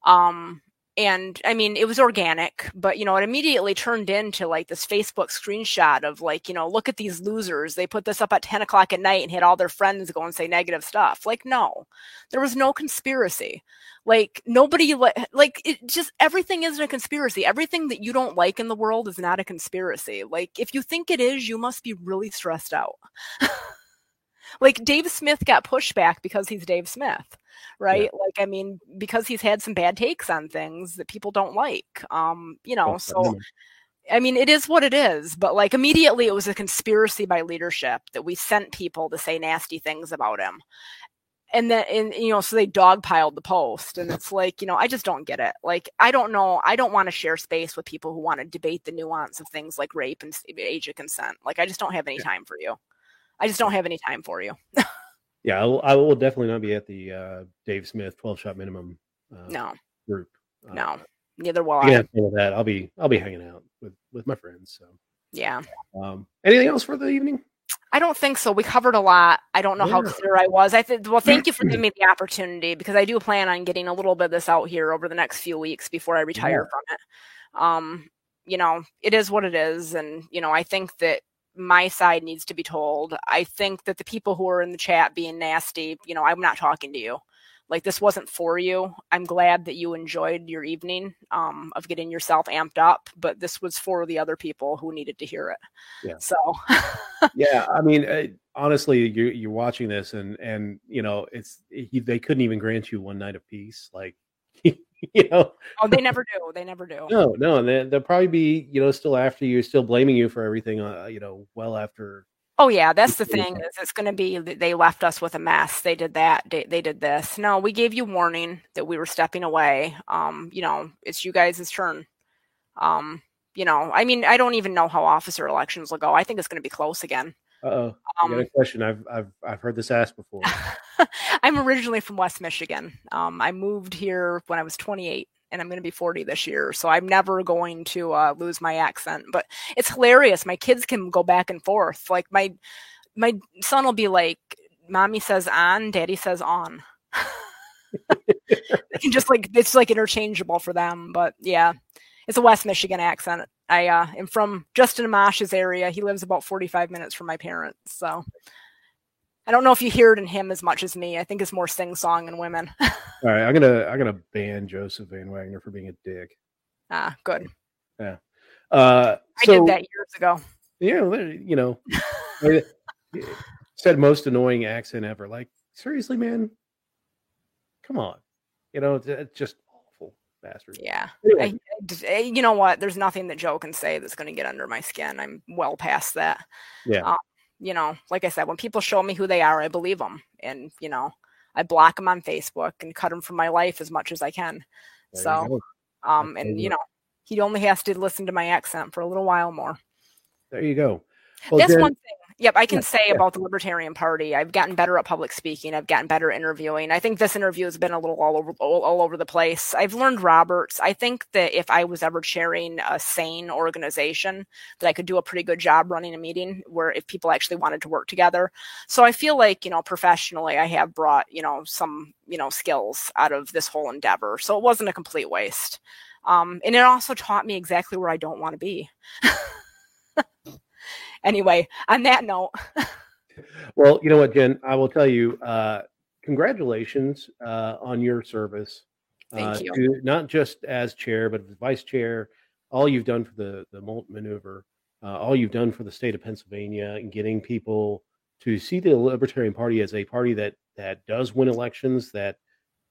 Um, and I mean, it was organic, but you know, it immediately turned into like this Facebook screenshot of like, you know, look at these losers. They put this up at 10 o'clock at night and had all their friends go and say negative stuff. Like, no, there was no conspiracy. Like, nobody, like, it just everything isn't a conspiracy. Everything that you don't like in the world is not a conspiracy. Like, if you think it is, you must be really stressed out. *laughs* like, Dave Smith got pushback because he's Dave Smith right? Yeah. Like, I mean, because he's had some bad takes on things that people don't like. Um, you know, so I mean, it is what it is, but like immediately it was a conspiracy by leadership that we sent people to say nasty things about him. And then, and, you know, so they dogpiled the post. And it's like, you know, I just don't get it. Like, I don't know. I don't want to share space with people who want to debate the nuance of things like rape and age of consent. Like, I just don't have any time for you. I just don't have any time for you. *laughs* Yeah, I will, I will, definitely not be at the uh, Dave Smith twelve shot minimum. Uh, no group. Uh, no, neither will I. With that, I'll be I'll be hanging out with with my friends. So yeah. Um, anything else for the evening? I don't think so. We covered a lot. I don't know yeah. how clear I was. I think. Well, thank you for giving *clears throat* me the opportunity because I do plan on getting a little bit of this out here over the next few weeks before I retire yeah. from it. Um, you know, it is what it is, and you know, I think that my side needs to be told. I think that the people who are in the chat being nasty, you know, I'm not talking to you. Like this wasn't for you. I'm glad that you enjoyed your evening um, of getting yourself amped up, but this was for the other people who needed to hear it. Yeah. So. *laughs* yeah, I mean, uh, honestly, you're you're watching this, and and you know, it's he, they couldn't even grant you one night of peace. Like *laughs* you know. Oh, they never do. They never do. No, no, and they, will probably be, you know, still after you, still blaming you for everything. Uh, you know, well after. Oh yeah, that's the thing. Is it's going to be they left us with a mess. They did that. They, they did this. No, we gave you warning that we were stepping away. Um, you know, it's you guys' turn. Um, you know, I mean, I don't even know how officer elections will go. I think it's going to be close again. Oh. Um, got a question. I've I've I've heard this asked before. *laughs* I'm originally from West Michigan. Um, I moved here when I was 28 and I'm going to be 40 this year. So I'm never going to uh, lose my accent. But it's hilarious. My kids can go back and forth. Like my my son will be like, "Mommy says on, Daddy says on." *laughs* they can just like it's like interchangeable for them. But yeah, it's a West Michigan accent. I uh, am from Justin Amash's area. He lives about 45 minutes from my parents. So I don't know if you hear it in him as much as me. I think it's more sing song and women. *laughs* All right, I'm gonna I'm gonna ban Joseph Van Wagner for being a dick. Ah, good. Yeah. Uh, I so, did that years ago. Yeah, you know, *laughs* said most annoying accent ever. Like seriously, man, come on. You know, it's, just bastard. Yeah. Anyway. I, I, you know what? There's nothing that Joe can say that's going to get under my skin. I'm well past that. Yeah. Um, you know, like I said, when people show me who they are, I believe them. And, you know, I block them on Facebook and cut them from my life as much as I can. There so, you um, and, you know, he only has to listen to my accent for a little while more. There you go. Well, That's one thing Yep, I can yeah, say yeah. about the Libertarian Party. I've gotten better at public speaking. I've gotten better at interviewing. I think this interview has been a little all over all, all, over the place. I've learned Roberts. I think that if I was ever chairing a sane organization, that I could do a pretty good job running a meeting where if people actually wanted to work together. So I feel like you know professionally, I have brought you know some you know skills out of this whole endeavor. So it wasn't a complete waste. Um, and it also taught me exactly where I don't want to be. *laughs* anyway, on that note. well, you know what, Jenn, I will tell you, uh, congratulations uh, on your service. Thank uh, you. To, not just as chair, but as vice chair, all you've done for the, the Moulton maneuver, uh, all you've done for the state of Pennsylvania and getting people to see the Libertarian Party as a party that that does win elections, that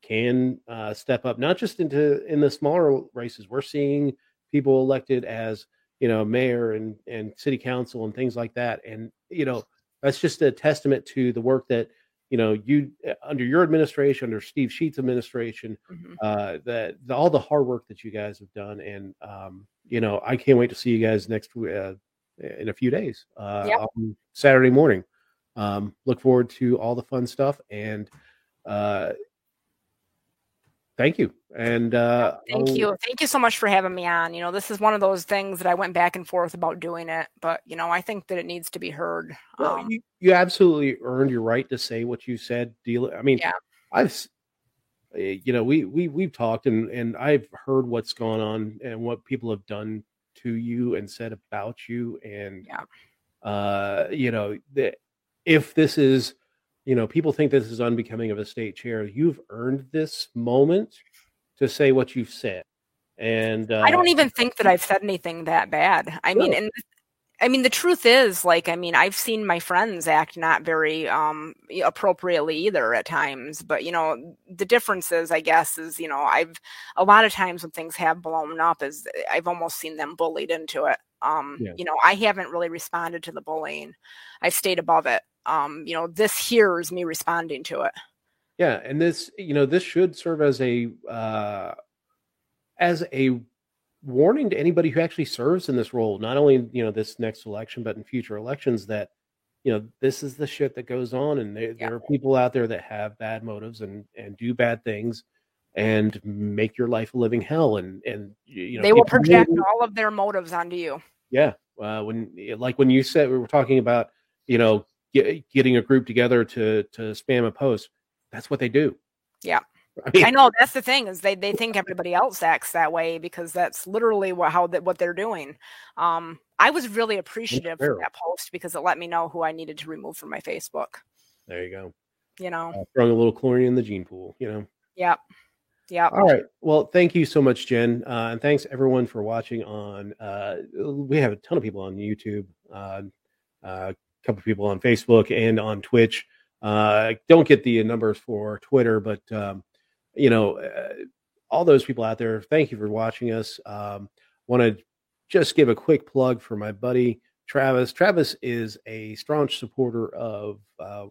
can uh, step up, not just into in the smaller races. We're seeing people elected as you know, mayor and and city council and things like that. And you know, that's just a testament to the work that you know you uh, under your administration, under Steve Scheetz' administration, mm-hmm. uh, that the, all the hard work that you guys have done. And um, you know, I can't wait to see you guys next uh, in a few days uh, yep. on Saturday morning. Um, look forward to all the fun stuff and uh, thank you and uh, thank I'll... you thank you so much for having me on you know this is one of those things that i went back and forth about doing it but you know i think that it needs to be heard well, um, you, you absolutely earned your right to say what you said deal i mean yeah. i've eh, you know, we we we've talked and and I've heard what's gone on and what people have done to you and said about you, and Yeah. uh, you know, the, if this is, you know, people think this is unbecoming of a state chair. You've earned this moment to say what you've said, and uh, I don't even think that I've said anything that bad. I mean, and I mean, the truth is, like, I mean, I've seen my friends act not very um, appropriately either at times. But you know, the difference is, I guess, is you know, I've a lot of times when things have blown up, is I've almost seen them bullied into it. Um, Yeah. You know, I haven't really responded to the bullying. I've stayed above it. Um, you know, this here is me responding to it. Yeah, and this, you know, this should serve as a uh, as a warning to anybody who actually serves in this role, not only you know this next election, but in future elections. That you know this is the shit that goes on, and there, Yeah. there are people out there that have bad motives and and do bad things, and make your life a living hell. And and you you know they will project really- all of their motives onto you. yeah, uh, when like when you said we were talking about you know get, getting a group together to to spam a post, that's what they do. Yeah. *laughs* I mean, I know that's the thing is they, they think everybody else acts that way because that's literally what how that what they're doing. Um, I was really appreciative for that post because it let me know who I needed to remove from my Facebook. there you go. You know, uh, throwing a little chlorine in the gene pool, you know. yep, yep. All right. Well, thank you so much, Jenn, uh, and thanks everyone for watching. On uh, we have a ton of people on YouTube, uh, uh, couple people on Facebook and on Twitch. Uh, don't get the numbers for Twitter, but um, you know, uh, all those people out there. Thank you for watching us. Um, Want to just give a quick plug for my buddy Travis. Travis is a staunch supporter of uh,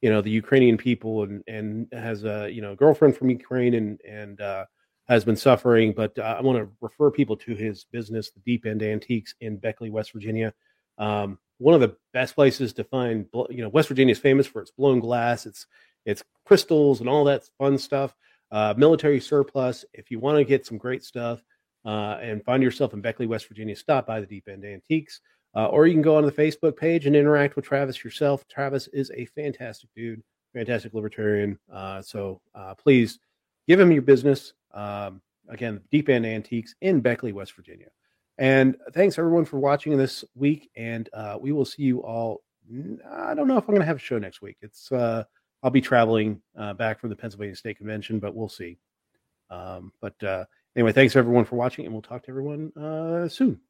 you know the Ukrainian people and and has a you know girlfriend from Ukraine and and uh, has been suffering. But uh, I want to refer people to his business, the Deep End Antiques in Beckley, West Virginia. Um, one of the best places to find you know West Virginia is famous for its blown glass, its its crystals and all that fun stuff. Uh, military surplus. If you want to get some great stuff uh, and find yourself in Beckley, West Virginia, stop by the Deep End Antiques. Uh, or you can go on the Facebook page and interact with Travis yourself. Travis is a fantastic dude, fantastic libertarian. Uh, so uh, please give him your business. Um, again, Deep End Antiques in Beckley, West Virginia. And thanks everyone for watching this week. And uh, we will see you all. I don't know if I'm going to have a show next week. It's uh, I'll be traveling uh, back from the Pennsylvania State Convention, but we'll see. Um, but uh, anyway, thanks everyone for watching, and we'll talk to everyone uh, soon.